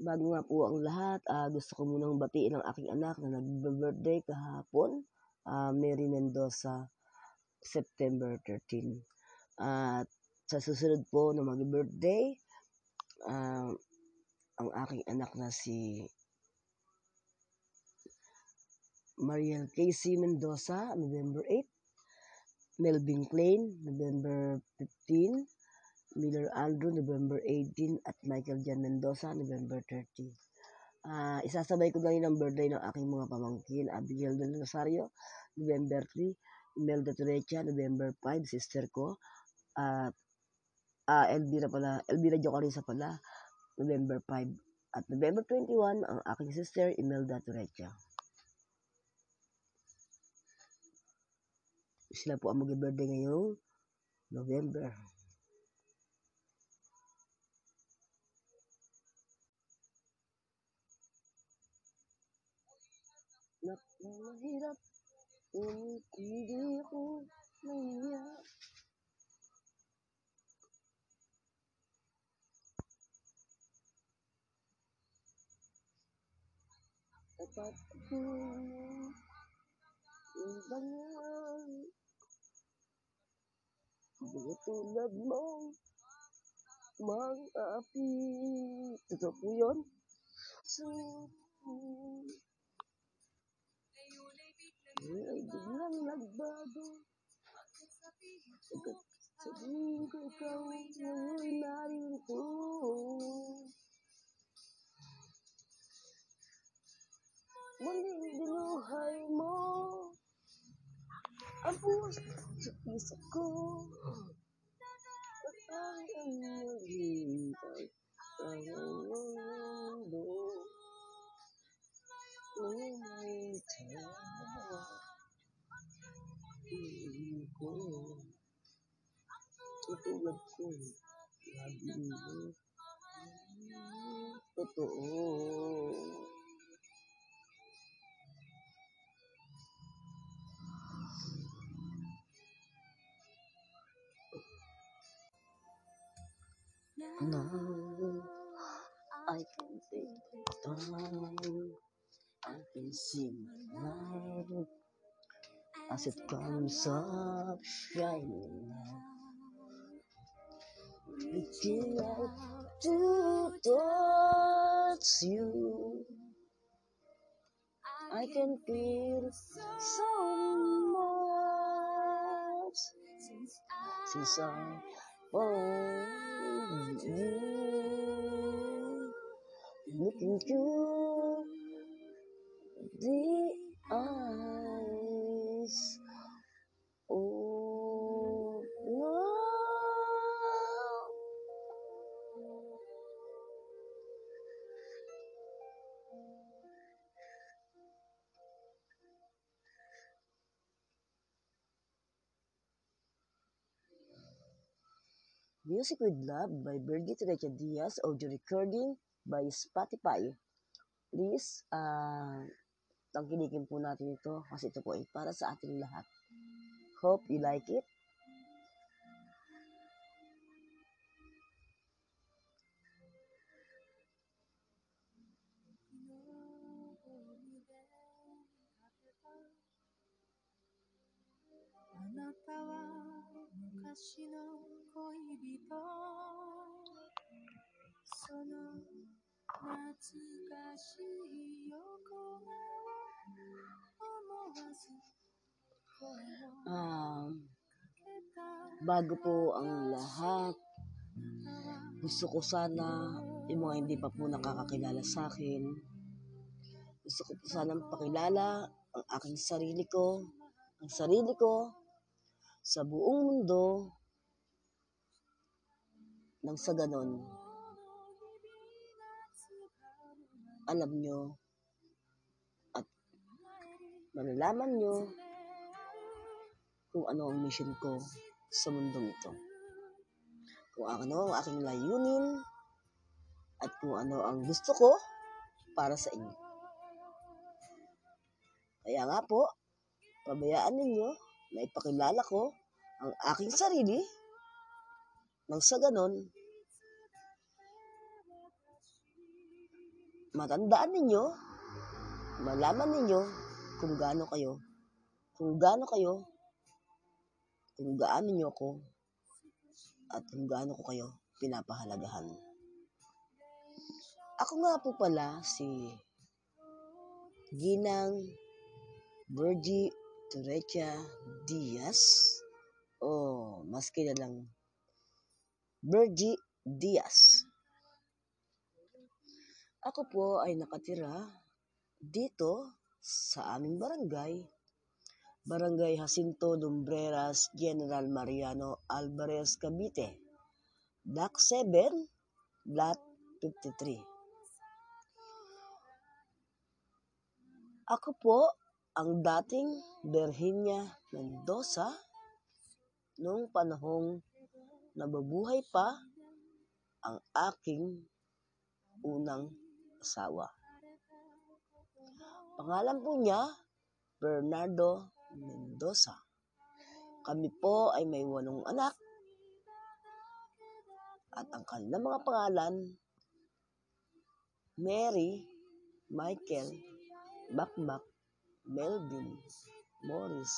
Bago nga po ang lahat, ah, gusto ko munang batiin ang aking anak na nag-birthday kahapon, ah, Mary Mendoza, September 13. At sa susunod po na mag-birthday, ah, ang aking anak na si Mariel Casey Mendoza, November 8. Melvin Klein, November 15. Miller Andrew, November 18. At Michael Jan Mendoza, November 30. Ah, isasabay ko na rin ang birthday ng aking mga pamangkin. Abigail Del Rosario, November 3. Imelda Turecha, November 5, sister ko. At ah, Elvira pala, Elvira Jocarisa pala, November 5. At November 21, ang aking sister, Imelda Turecha. Sila po ang mag-birthday ngayong November. Napakahirap, ngunit hindi ako nahiya. Tapat ko yung bangal. Mga tulad mo, mga api. Totoo po yun? So, ay biglang nagbago. Sabihin ko ikaw ngayon narito. Muling binuhay mo ang sa piso ko. Ay ang naghihintay sa mundo. Ngayon ay tawa. Piling ko. Tutulad ko. Sabi mo. Totoo. Now I can take the time. I can see my as it comes up shining. Reaching out to touch you. I can feel so much since I found you. Look into the eyes. Oh, no. Music with Love by Birgit Recha Diaz, audio recording by Spotify. Please, ah, tangkilikin po natin ito kasi ito po ay para sa ating lahat. Hope you like it. Uh, bago po ang lahat, gusto ko sana yung mga hindi pa po nakakakilala sa akin, gusto ko po sanang pakilala ang aking sarili ko, ang sarili ko sa buong mundo nang sa ganon alam nyo malalaman nyo kung ano ang mission ko sa mundong ito. Kung ano ang aking layunin at kung ano ang gusto ko para sa inyo. Kaya nga po, pabayaan ninyo na ipakilala ko ang aking sarili nang sa ganon, matandaan ninyo, malaman ninyo kung gaano kayo, kung gaano kayo, kung gaano nyo ako, at kung gaano ko kayo pinapahalagahan. Ako nga po pala si Ginang Virgie Turecha Diaz o mas kilalang Virgie Diaz. Ako po ay nakatira dito sa aming barangay, Barangay Jacinto Lumbreras, General Mariano Alvarez, Cavite, Block 7, Lot 53. Ako po ang dating Virginia Mendoza noong panahong nababuhay pa ang aking unang asawa. Pangalan po niya, Bernardo Mendoza. Kami po ay may walong anak at ang kanilang mga pangalan, Mary, Michael, Bakbak, Melvin, Morris,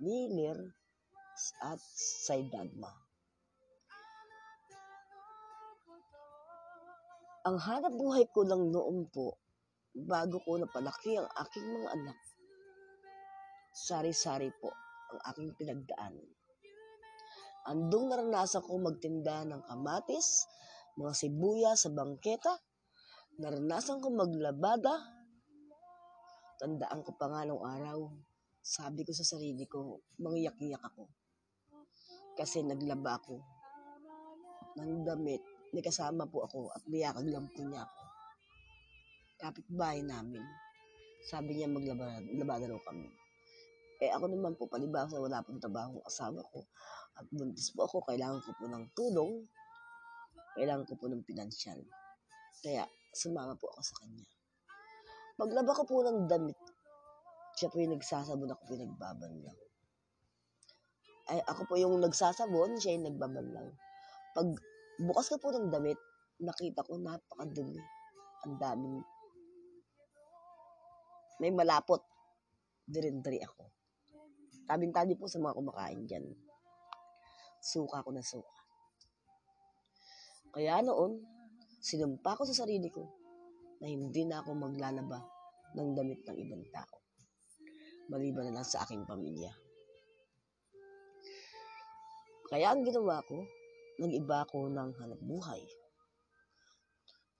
Miller, at Saidagma. Ang hanap buhay ko lang noon po, bago ko napalaki ang aking mga anak, sari-sari po ang aking pinagdaanan. Andong naranasan ko magtinda ng kamatis, mga sibuya sa bangketa, naranasan ko maglabada, tandaan ko pa nga nung araw, sabi ko sa sarili ko, mangyak-iyak ako. Kasi naglaba ako ng damit, may kasama po ako at niyakag lang po niya ako. Kapitbahay namin, sabi niya maglabada raw kami. Eh ako naman po, palibasa wala pong trabaho ang asawa ko. At buntis po ako, kailangan ko po ng tulong. Kailangan ko po ng pinansyal. Kaya, sumama po ako sa kanya. Paglaba ko po ng damit, siya po yung nagsasabon, ako po yung. Ay, ako po yung nagsasabon, siya yung nagbabanlaw. Pag bukas ko po ng damit, nakita ko napakadumi. Ang daming may malapot. Dirindri ako. Tabing-tabi po sa mga kumakain dyan. Suka ko na suka. Kaya noon, sinumpa ko sa sarili ko na hindi na ako maglalaba ng damit ng ibang tao. Maliban na lang sa aking pamilya. Kaya ang ginawa ko, nag-iba ako ng hanap buhay.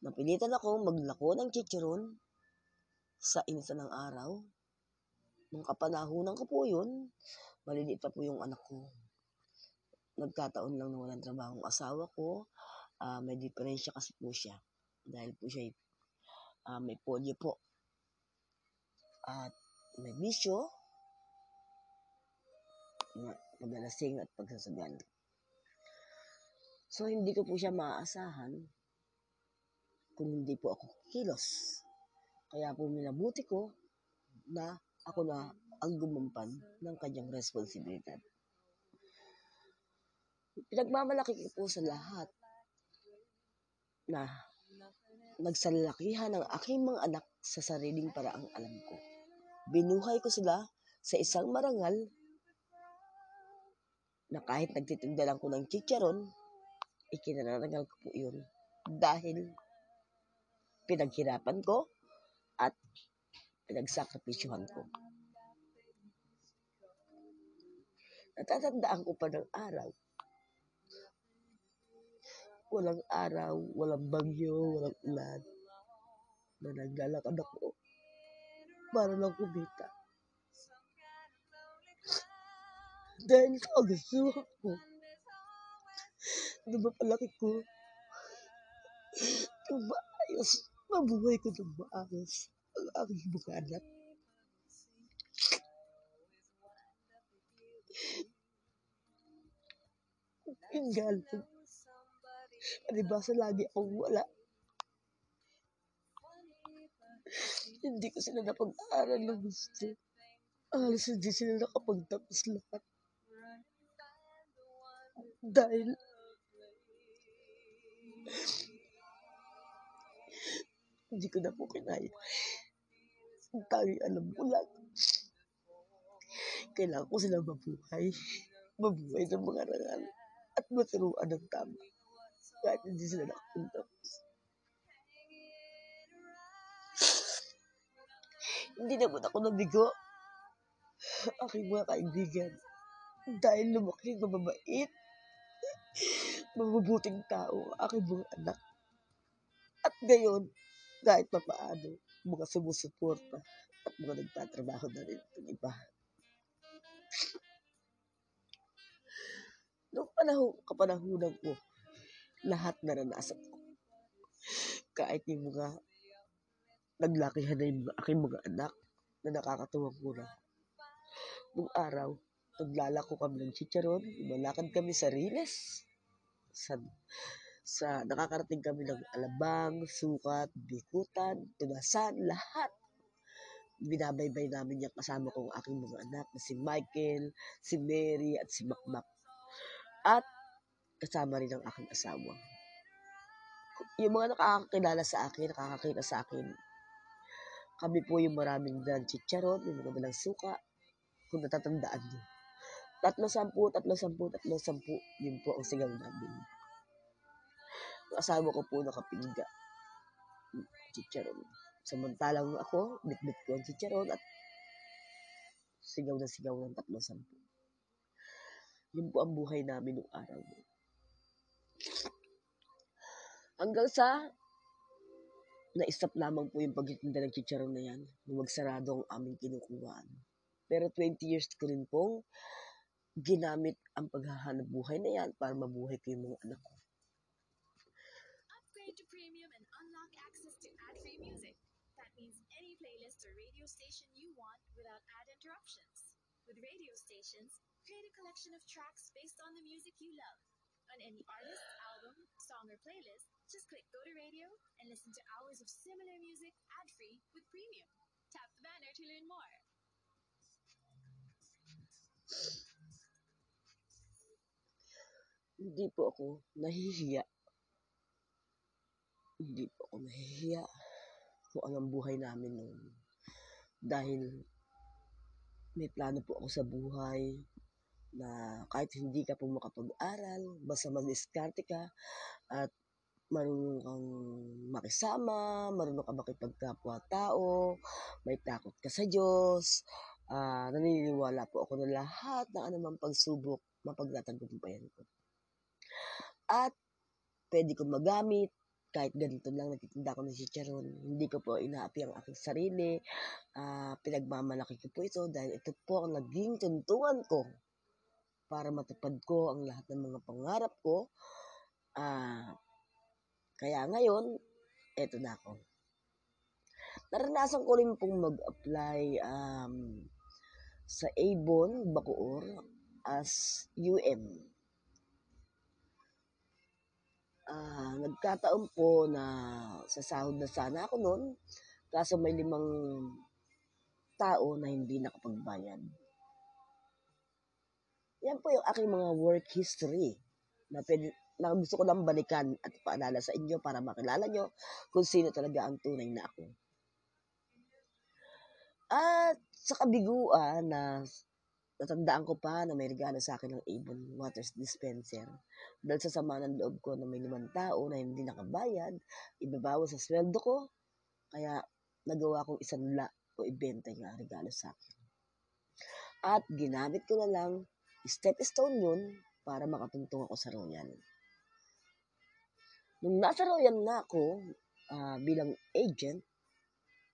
Napilitan ako maglako ng chicharon sa inisa ng araw. Nung kapanahunan ko po yun, maliliit pa po yung anak ko. Nagkataon lang na walang trabaho ang asawa ko. Ah, may diferensya kasi po siya. Dahil po siya ah, may polio po. At may bisyo. Paglalasing at pagsasabihan. So, hindi ko po siya maaasahan kung hindi po ako kilos. Kaya po minabuti ko na ako na ang gumampan ng kanyang responsibilidad. Pinagmamalaki ko po sa lahat na nagsalakihan ang aking mga anak sa sariling paraang alam ko. Binuhay ko sila sa isang marangal na kahit nagtitinda lang ko ng chicharon, ikinararangal ko po yun dahil pinaghirapan ko at pinagsakripisyuhan ko. Natatandaan ko pa ng araw. Walang araw, walang bagyo, walang ulan. Na naglalakad ako para lang kumita. Dahil sa kagustuhan ko, na mapalaki ko, yung maayos, mabuhay ko ng maayos ang aking mga anak. Yun nga lang. Palibasa lagi akong wala. Hindi ko sila napag-aaral ng gusto. Halos hindi sila nakapagtapos lahat. Dahil hindi ko na po kinaya. Ang tanging alam ko lang. Kailangan ko silang mabuhay. Mabuhay ng mga rangal. At maturuan ng tama. Kahit hindi sila nakapagtapos. Hindi naman ako nabigo. Aking mga kaibigan. Dahil lumaki ng mabait. Mabubuting tao aking mga anak. At ngayon, kahit pa paano, mga sumusuporta at mga nagtatrabaho na rin ng iba. Noong panahon, kapanahunan ko, lahat naranasan ko. Kahit yung mga naglakihan na yung aking mga anak na nakakatuwang ko na. Nung araw, naglalako kami ng chicharon, lumalakad kami sa Riles. Sa, sa nakakarating kami ng alabang, sukat, bikutan, tunasan, lahat. Binabaybay namin yung kasama kong aking mga anak na si Michael, si Mary, at si Makmak. At kasama rin ang aking asawa. Yung mga nakakakilala sa akin, nakakakita sa akin, kami po yung maraming dalang chicharon, yung mga dalang suka, kung natatandaan nyo. Tatlo sampu, tatlo sampu, tatlo sampu, yun po ang sigaw namin. Asawa ko po nakapingga. Chicharon. Samantalang ako, bitbit ko ang chicharon at sigaw na sigaw ng tatlo sampu. Yun po ang buhay namin nung araw. Hanggang sa na-stop lamang po yung pagtitinda ng chicharon na yan magsarado ang aming kinukuhaan. Pero 20 years ko rin pong ginamit ang paghahanap buhay na yan para mabuhay ko yung mga anak ko. Station you want without ad interruptions. With radio stations, create a collection of tracks based on the music you love. On any artist, album, song, or playlist, just click Go to Radio and listen to hours of similar music ad-free with premium. Tap the banner to learn more. Hindi po ako nahihiya. Hindi po ako nahihiya kung anong buhay namin noon. Dahil may plano po ako sa buhay na kahit hindi ka po makapag-aral, basta mag-diskarte ka at marunong kang makisama, marunong ka makipagkapwa-tao, may takot ka sa Diyos, ah naniniwala po ako na lahat ng anumang pagsubok, mapagtatagumpayan ko. At pwede ko magamit, kahit ganito lang nagtitinda ako ng chicharon, hindi ko po inaapi ang aking sarili, ah pinagmamalaki ko po ito dahil ito po ang naging tuntuan ko para matupad ko ang lahat ng mga pangarap ko. Ah, kaya ngayon, eto na ako. Naranasan ko rin pong mag-apply um, sa Avon, Bacoor, as UM. Ah, nagkataon po na sasahod na sana ako noon, kaso may limang tao na hindi nakapagbayad. Yan po yung aking mga work history na, pwede, na gusto ko lang balikan at paalala sa inyo para makilala nyo kung sino talaga ang tunay na ako. At sa kabiguan na natandaan ko pa na may regalo sa akin ng Avon Waters Dispenser. Dahil sa sama ng loob ko na may limang tao na hindi nakabayad, ibabawas sa sweldo ko, kaya nagawa kong isang la o ibenta yung regalo sa akin. At ginamit ko na lang, step stone yun, para makatungtong ako sa Royal. Nung nasa Royal na ako, ah, bilang agent,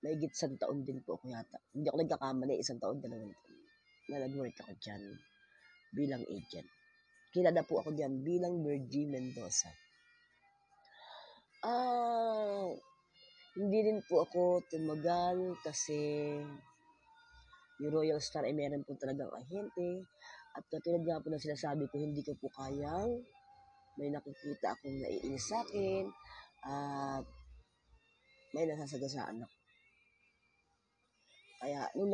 may isang taon din po ako yata. Hindi ako nagkakamali, isang taon, dalawang taon na nag-work ako dyan bilang agent. Kilala po ako dyan bilang Virgie Mendoza. Ah, hindi rin po ako tumagal kasi yung Royal Star ay meron po talagang ahente. At katulad nga po ng sinasabi ko, hindi ko po kayang may nakikita akong naiinis sa akin at may nasasagasaan ako. Kaya, nung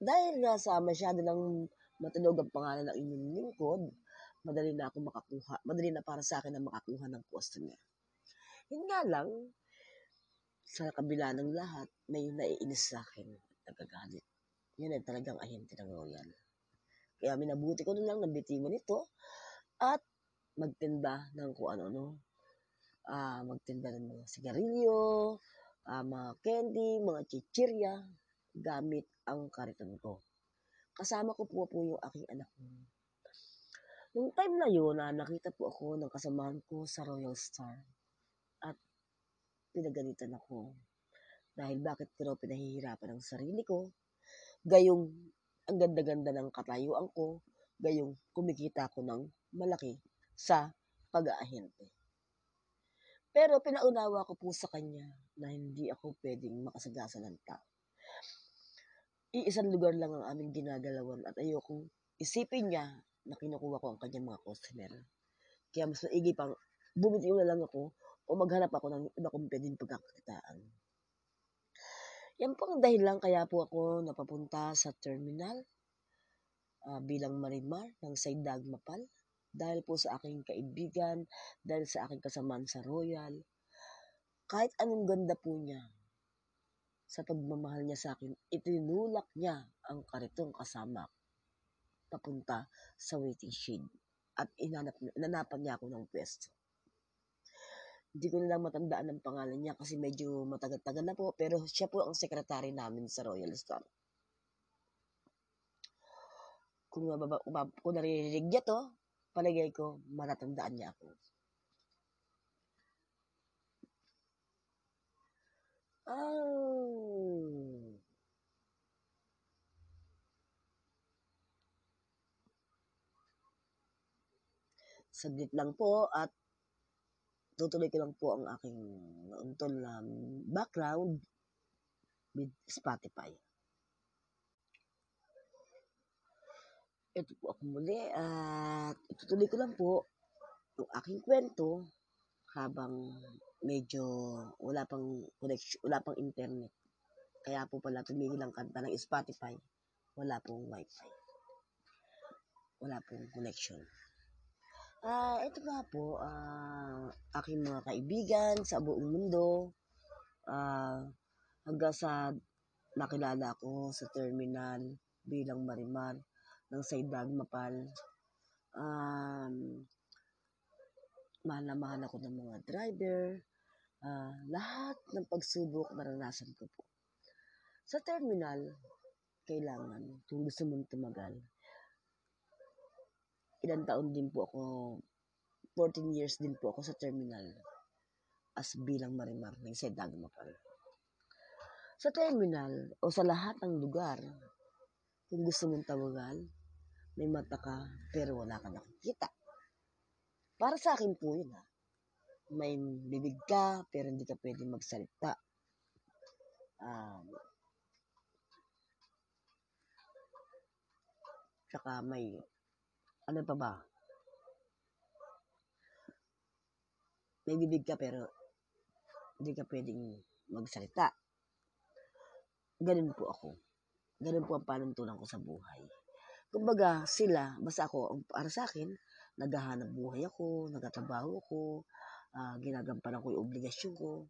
dahil nga sa masyado ng matunog ang pangalan ng inyong lingkod, madali na ako makakuha, madali na para sa akin na makakuha ng customer. Yun nga lang, sa kabila ng lahat, may naiinis sa akin at nagagalit. Yun ay talagang ahente ng Royal. Kaya minabuti ko na lang ng bitiwan nito at magtinda ng kung ano-ano. Ah, magtinda ng mga sigarilyo, ah, mga candy, mga chichirya, gamit ang kariton ko. Kasama ko po po yung aking anak. Nung time na yun, na nakita po ako ng kasamahan ko sa Royal Star. At pinagalitan ako. Dahil bakit ko pinahihirapan ang sarili ko. Gayong ang ganda-ganda ng katayuan ko. Gayong kumikita ko ng malaki sa pag-aahente. Pero pinaunawa ko po sa kanya na hindi ako pwedeng makasagasa ng tao. Iisang lugar lang ang aming ginagalawan at ayokong isipin niya na kinukuha ko ang kanyang mga customer. Kaya mas maigi pang bumitiw na lang ako o maghanap ako ng iba kong pwedeng pagkakakitaan. Yan po ang dahilan kaya po ako napapunta sa terminal ah, bilang marimar ng Saydag Mapal dahil po sa aking kaibigan, dahil sa aking kasamaan sa Royal. Kahit anong ganda po niya, sa pagmamahal niya sa akin, itinulak niya ang karitong kasama papunta sa waiting shed at inanap, inanapan niya ako ng pwesto. Hindi ko na lang matandaan ang pangalan niya kasi medyo matagal-tagal na po pero siya po ang sekretary namin sa Royal Star. Kung, mababa, kung naririnig niya to, palagay ko matatandaan niya ako. Ah. Saglit lang po at tutuloy ko lang po ang aking untol na background with Spotify. Ito po ako muli at itutuloy ko lang po yung aking kwento habang medyo wala pang connection, wala pang internet. Kaya po pala tumigil ang kanta ng Spotify. Wala pong wifi. Wala pong connection. Ah, ito nga po, ah, aking mga kaibigan sa buong mundo. Ah, hanggang sa nakilala ko sa terminal bilang marimar ng Saydag Mapal. Um, mahal na mahal ako ng mga driver. Ah, lahat ng pagsubok naranasan ko po. Sa terminal, kailangan, kung gusto mong tumagal, ilang taon din po ako, 14 years din po ako sa terminal as bilang marimar ng Saydag Mapal. Sa terminal o sa lahat ng lugar, kung gusto mong tawagan, may mata ka pero wala ka nakikita. Para sa akin po yun ha. May bibig ka pero hindi ka pwede magsalita. Um, tsaka may ano pa ba? May bibig ka pero hindi ka pwedeng magsalita. Ganun po ako. Ganun po ang panuntunan ko sa buhay. Kumbaga, sila, basta ako, para sa akin, naghahanap buhay ako, nagtatrabaho ako, ah, ginagampanan ko yung obligasyon ko.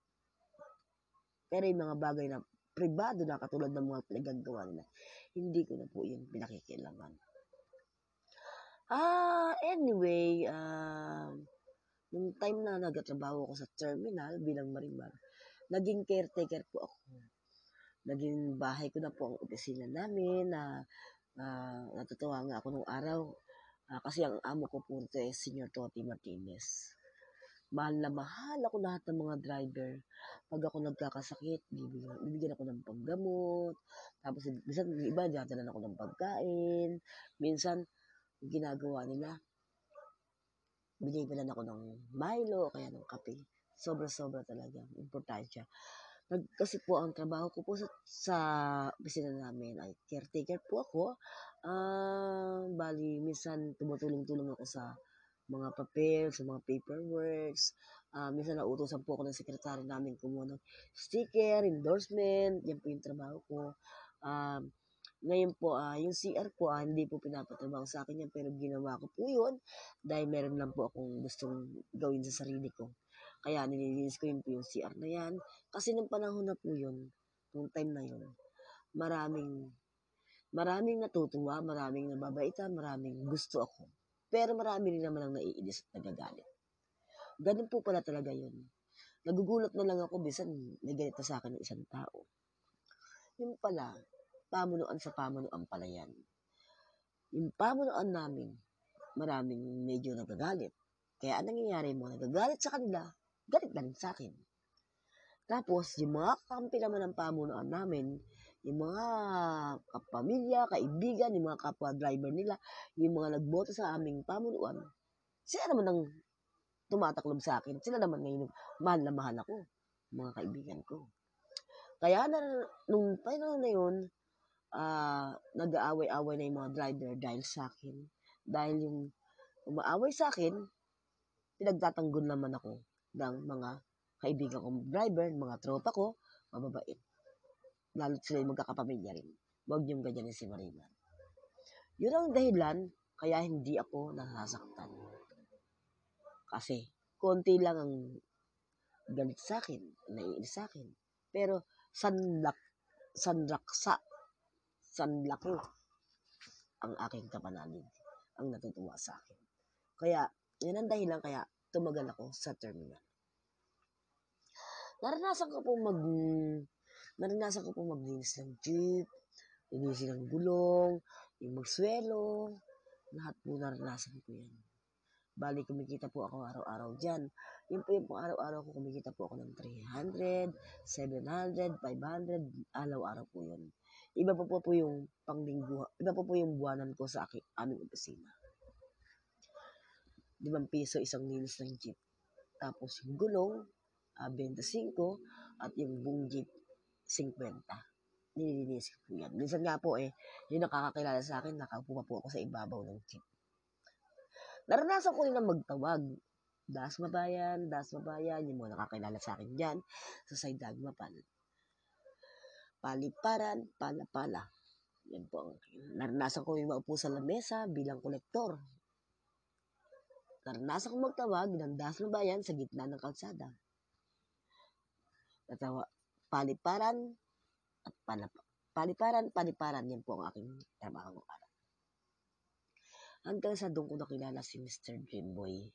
Pero yung mga bagay na pribado na katulad ng mga pinagagawa nila, hindi ko na po yun pinakikilaman. Ah, anyway, ah, nung time na nagtatrabaho ako sa terminal bilang marimar, naging caretaker po ako. Naging bahay ko na po ang opisina namin na ah, natutuwa nga ako nung araw ah, kasi ang amo ko po ito is Senior Toti Martinez. Mahal na mahal ako lahat ng mga driver. Pag ako nagkakasakit, bibigyan, bibigyan ako ng panggamot. Tapos, minsan, iba, dyan ako ng pagkain. Minsan, ginagawa nila, binibilan ako ng Milo o kaya ng kape. Sobra-sobra talaga. Importansya. Nag, kasi po ang trabaho ko po sa, sa opisina namin ay caretaker po ako. Ah, bali, minsan tumutulong-tulong ako sa mga papel, sa mga paperworks. Ah, minsan nautosan po ako ng sekretary namin kumuha ng sticker, endorsement. Yan po yung trabaho ko. Ah, ngayon po, ah, yung CR po, ah, hindi po pinapatrabaho sa akin yan, pero ginawa ko po yun dahil meron lang po akong gustong gawin sa sarili ko. Kaya nililinis ko yung CR na yan. Kasi nung panahon na po yun, nung time na yun, maraming, maraming natutuwa, maraming nababaita, maraming gusto ako. Pero marami rin naman ang naiinis at nagagalit. Ganun po pala talaga yun. Nagugulat na lang ako, bisan may galit na sa akin ng isang tao. Yung pala, pamunuan sa pamunuan pala yan. Yung pamunuan namin, maraming medyo nagagalit. Kaya anong nangyayari mo, nagagalit sa kanila, galit na sa akin. Tapos, yung mga kampi naman ng pamunuan namin, yung mga kapamilya, kaibigan, yung mga kapwa-driver nila, yung mga nagboto sa aming pamunuan, sila naman ang tumataklob sa akin. Sila naman ngayon, mahal na mahal ako, mga kaibigan ko. Kaya na, nung panahon na yun, ah, nag-aaway-away na yung mga driver dahil sa akin. Dahil yung umaaway sa akin, pinagtatanggol naman ako ng mga kaibigan kong driver, mga tropa ko, mababait. Lalo sila magkakapamilya rin. Huwag niyong ganyanin si Marina. Yun ang dahilan kaya hindi ako nasasaktan. Kasi, konti lang ang galit sa akin, naiinis sa akin. Pero, sanlak, sanraksa, sanlaki ang aking kapanalig, ang natutuwa sa akin. Kaya, yun ang dahilan kaya tumagal ako sa terminal. Naranasan ko po mag, naranasan ko po maglinis ng jeep, linisin ng gulong, yung magswelo, lahat po naranasan ko yan. Bali, kumikita po ako araw-araw dyan. Yun po yung pang araw-araw ko, kumikita po ako ng 300, 700, 500, araw-araw po yun. Iba po po, po yung panglinggo, iba po po yung buwanan ko sa aking aming opisina. 5 piso isang linis ng jeep. Tapos yung gulong, uh, 25, at yung buong jeep, 50. Nililinis ko yan. Minsan nga po eh, yung nakakakilala sa akin, nakaupo pa po ako sa ibabaw ng jeep. Naranasan ko rin na magtawag. Das Mabayan, Das Mabayan, yung mga nakakilala sa akin dyan, sa Saydag Mapal. Paliparan, Palapala. Yan po ang naranasan ko yung maupo sa lamesa bilang kolektor. Naranasan ko magtawag ng Das Mabayan sa gitna ng kalsada. Natawa, paliparan at palapa. Paliparan, paliparan, yan po ang aking trabaho araw. Hanggang sa doon ko nakilala si Mr. Dreamboy.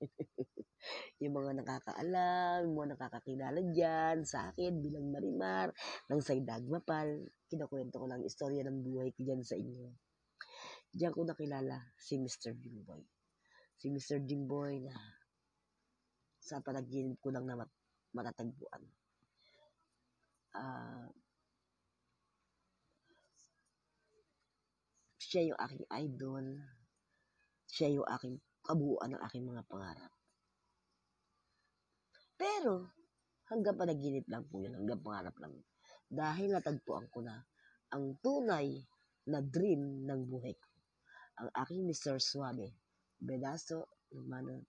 [laughs] yung mga nakakaalam, mga nakakakilala dyan sa akin bilang marimar ng Saydag Mapal. Kinakwento ko lang istorya ng buhay ko dyan sa inyo. Diyan ko nakilala si Mr. Dreamboy. Si Mr. Dreamboy na sa panaginip ko lang na mat- matatagpuan. Ah... siya yung aking idol. Siya yung aking kabuuan ng aking mga pangarap. Pero, hanggang panaginip lang po yun, hanggang pangarap lang. Dahil natagpuan ko na ang tunay na dream ng buhay ko. Ang aking Mr. Suave, Bedaso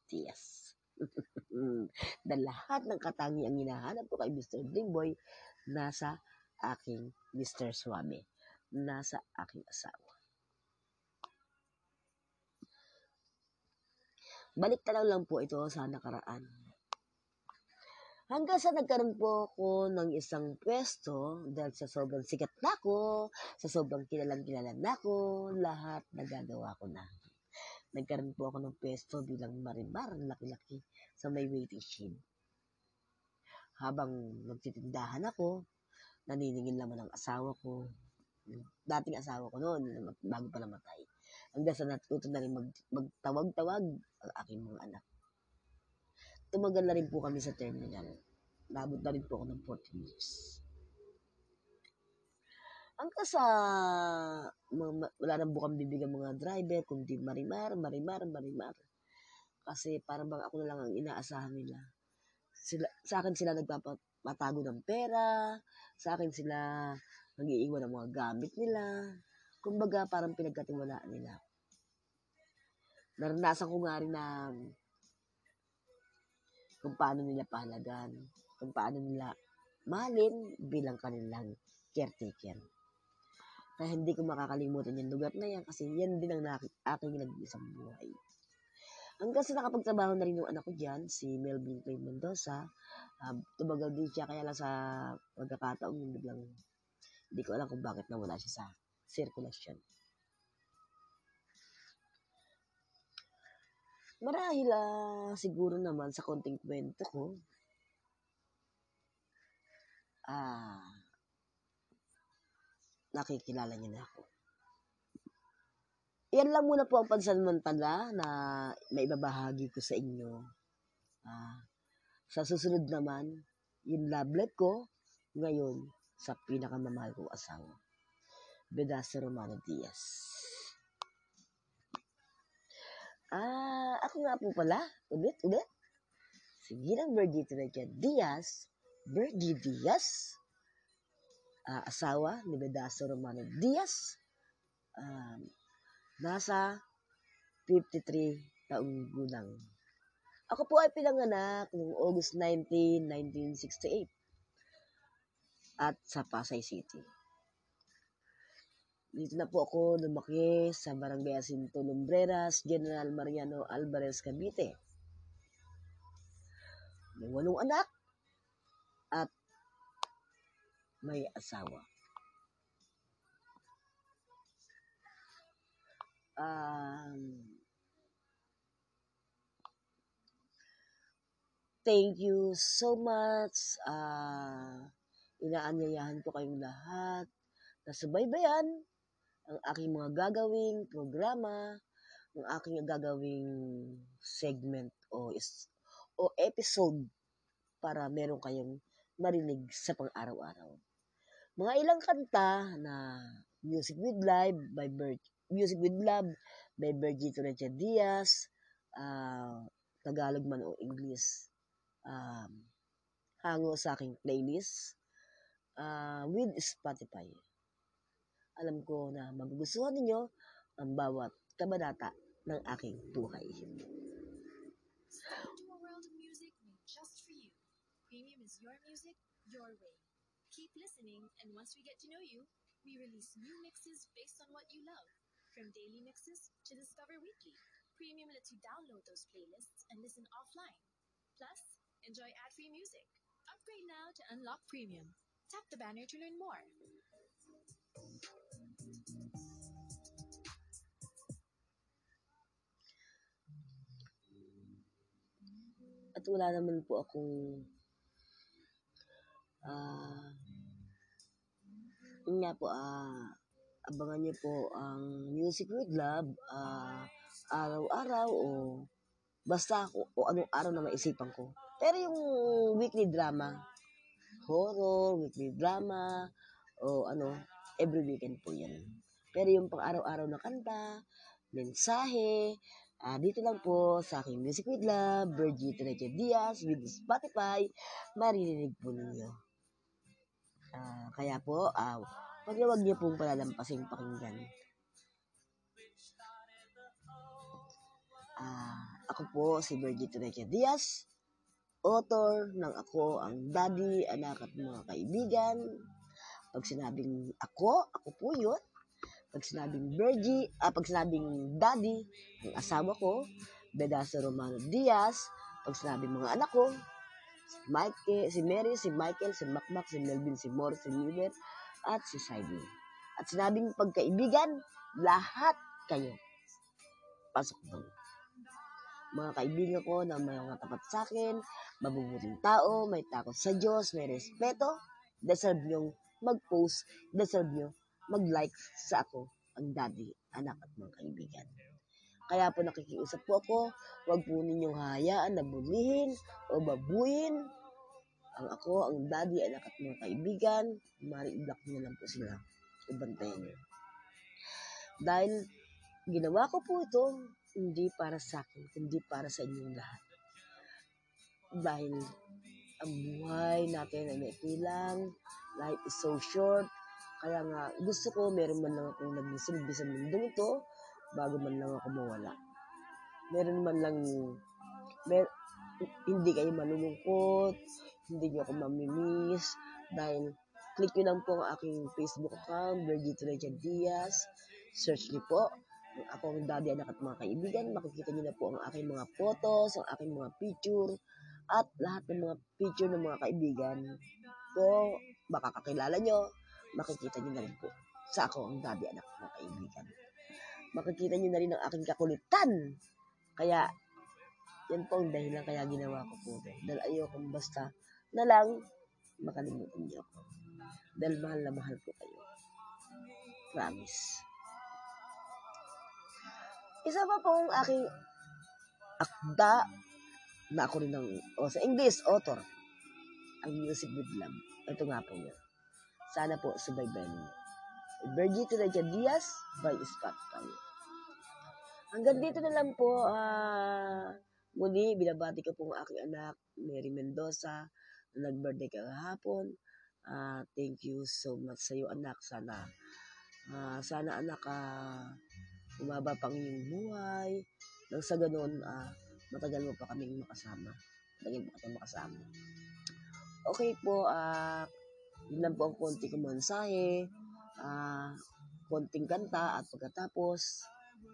Diaz. [laughs] na lahat ng katangi ang hinahanap ko kay Mr. Dreamboy nasa aking Mr. Suave. Nasa aking asawa. Balik tanaw lang po ito sa nakaraan. Hanggang sa nagkaroon po ako ng isang pwesto dahil sa sobrang sikat na ako, sa sobrang kilalang kilala na ako, lahat nagagawa ko na. Nagkaroon po ako ng pwesto bilang marimar, laki-laki, sa may waiting shed. Habang nagtitindahan ako, naniningil naman ang asawa ko, dating asawa ko noon, bago pa namatay. Hanggang sa natuto na rin mag, magtawag-tawag ang aking mga anak. Tumagal na rin po kami sa terminal. Nabot na rin po ako ng 14 years. Hanggang sa wala nang bukang bibig ang mga driver, kundi marimar, marimar, marimar. Kasi parang bang ako na lang ang inaasahan nila. Sila, sa akin sila nagpapatago ng pera, sa akin sila nag-iiwan ng mga gamit nila. Kumbaga, parang pinagkatiwalaan nila. Naranasan ko nga rin na kung paano nila pahalagan, kung paano nila mahalin bilang kanilang caretaker. Kaya hindi ko makakalimutan yung lugar na yan kasi yan din ang naki- aking nag-isang buhay. Hanggang sa nakapagtrabaho na rin yung anak ko dyan, si Melvin Clay Mendoza, uh, tumagal din siya kaya lang sa pagkakataon yung biglang hindi ko alam kung bakit nawala siya sa circulation. Marahil ah, siguro naman sa konting kwento ko, ah, nakikilala niyo na ako. Yan lang muna po ang pansamantala na maibabahagi ko sa inyo. Ah, sa susunod naman, yung life ko ngayon sa pinakamamahal kong asawa. Bedasa Romano Diaz. Ah, ako nga po pala, ulit, ulit. Si Ginang Bergie Diaz, Bergie Diaz, ah, asawa ni Bedaso Romano Diaz, um, nasa 53 taong gulang. Ako po ay pinanganak noong August 19, 1968 at sa Pasay City. Dito na po ako lumaki sa Barangay Asinto Lumbreras, General Mariano Alvarez, Cavite. May walong anak at may asawa. Um, thank you so much. Uh, inaanyayahan ko kayong lahat na subaybayan ang aking mga gagawing programa, ang aking gagawing segment o is, o episode para meron kayong marinig sa pang-araw-araw. Mga ilang kanta na Music with Live by Bert, Music with Love by Bergito Recha Diaz, uh, Tagalog man o English, um, hango sa aking playlist uh, with Spotify. Alam ko na magugustuhan ninyo ang bawat kabanata ng aking buhay. World music just for you. Premium is your music, your way. Keep listening, and once we get to know you, we release new mixes based on what you love. From daily mixes to Discover Weekly, Premium lets you download those playlists and listen offline. Plus, enjoy ad-free music. Upgrade now to unlock Premium. Tap the banner to learn more. At wala naman po akong ah yun nga po ah abangan niyo po ang Music with Love ah araw-araw o basta o, o anong araw na maisipan ko. Pero yung weekly drama, horror, weekly drama, o ano, every weekend po yan. Pero yung pang araw-araw na kanta, mensahe, ah dito lang po sa aking Music with Love, Virgie Treche Diaz with Spotify, maririnig po ninyo. Ah, kaya po, ah, wag na wag niyo pong palalampasing pakinggan. Ah, ako po si Virgie Treche Diaz, author ng Ako ang Daddy, Anak at Mga Kaibigan. Pag sinabing ako, ako po yun. Pag sinabing Virgie, ah, pag sinabing Daddy, ang asawa ko, Bedaso Romano Diaz. Pag sinabing mga anak ko, Mike, si Mary, si Michael, si Macmac, si Melvin, si Morris, si Miller, at si Sidney. At sinabing pagkaibigan, lahat kayo. pasok doon. Mga kaibigan ko na may mga tapat sa akin, mabubuting tao, may takot sa Diyos, may respeto, deserve nyong mag-post, deserve nyo mag-like sa ako, ang daddy, anak at mga kaibigan. Kaya po nakikiusap po ako, huwag po ninyong hayaan na bulihin o babuin ang ako, ang daddy, anak at mga kaibigan, mari i-block nyo lang po sila. Ibantayan nyo. Dahil ginawa ko po ito, hindi para sa akin, kundi para sa inyong lahat. Dahil ang buhay natin ay maikli lang, life is so short, kaya nga gusto ko meron man lang akong naging silbi sa mundong ito, bago man lang ako mawala. Meron man lang, mer hindi kayo malulungkot, hindi niyo ako mamimiss, dahil click nyo lang po ang aking Facebook account, Virgito Regent Diaz, search niyo po, ang akong daddy, anak at mga kaibigan, makikita niyo na po ang aking mga photos, ang aking mga picture, at lahat ng mga picture ng mga kaibigan ko, makakakilala nyo, makikita nyo na rin po sa ako ang daddy, anak at mga kaibigan makikita nyo na rin ang aking kakulitan. Kaya, yan po ang dahilan kaya ginawa ko po ito. Dahil ayokong basta na lang makalimutan niyo ako. Dahil mahal na mahal ko kayo. Promise. Isa pa pong aking akda na ako rin ng, o sa English, author. Ang Music with Love. Ito nga po yun. Sana po subaybayan niyo. Virgito Regia Diaz by Spotify. Hanggang dito na lang po. ah muli, binabati ko po ang aking anak, Mary Mendoza, na nag-birthday kahapon. Ah thank you so much sa iyo, anak. Sana, ah sana anak, ah umaba pang iyong buhay. Nang sa ganun, ah matagal mo pa kaming makasama. Matagal mo pa kaming makasama. Okay po, ah yun lang po ang konti kong mensahe ah konting kanta at pagkatapos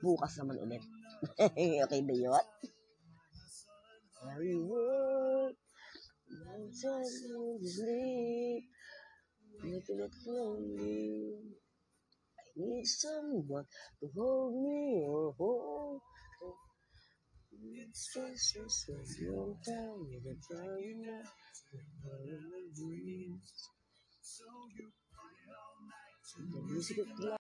bukas naman ulit. [laughs] okay ba yun? Every word I'm you sleep Making it lonely I need someone to hold me or hold It's just so sweet You'll tell me that I'm not The music of love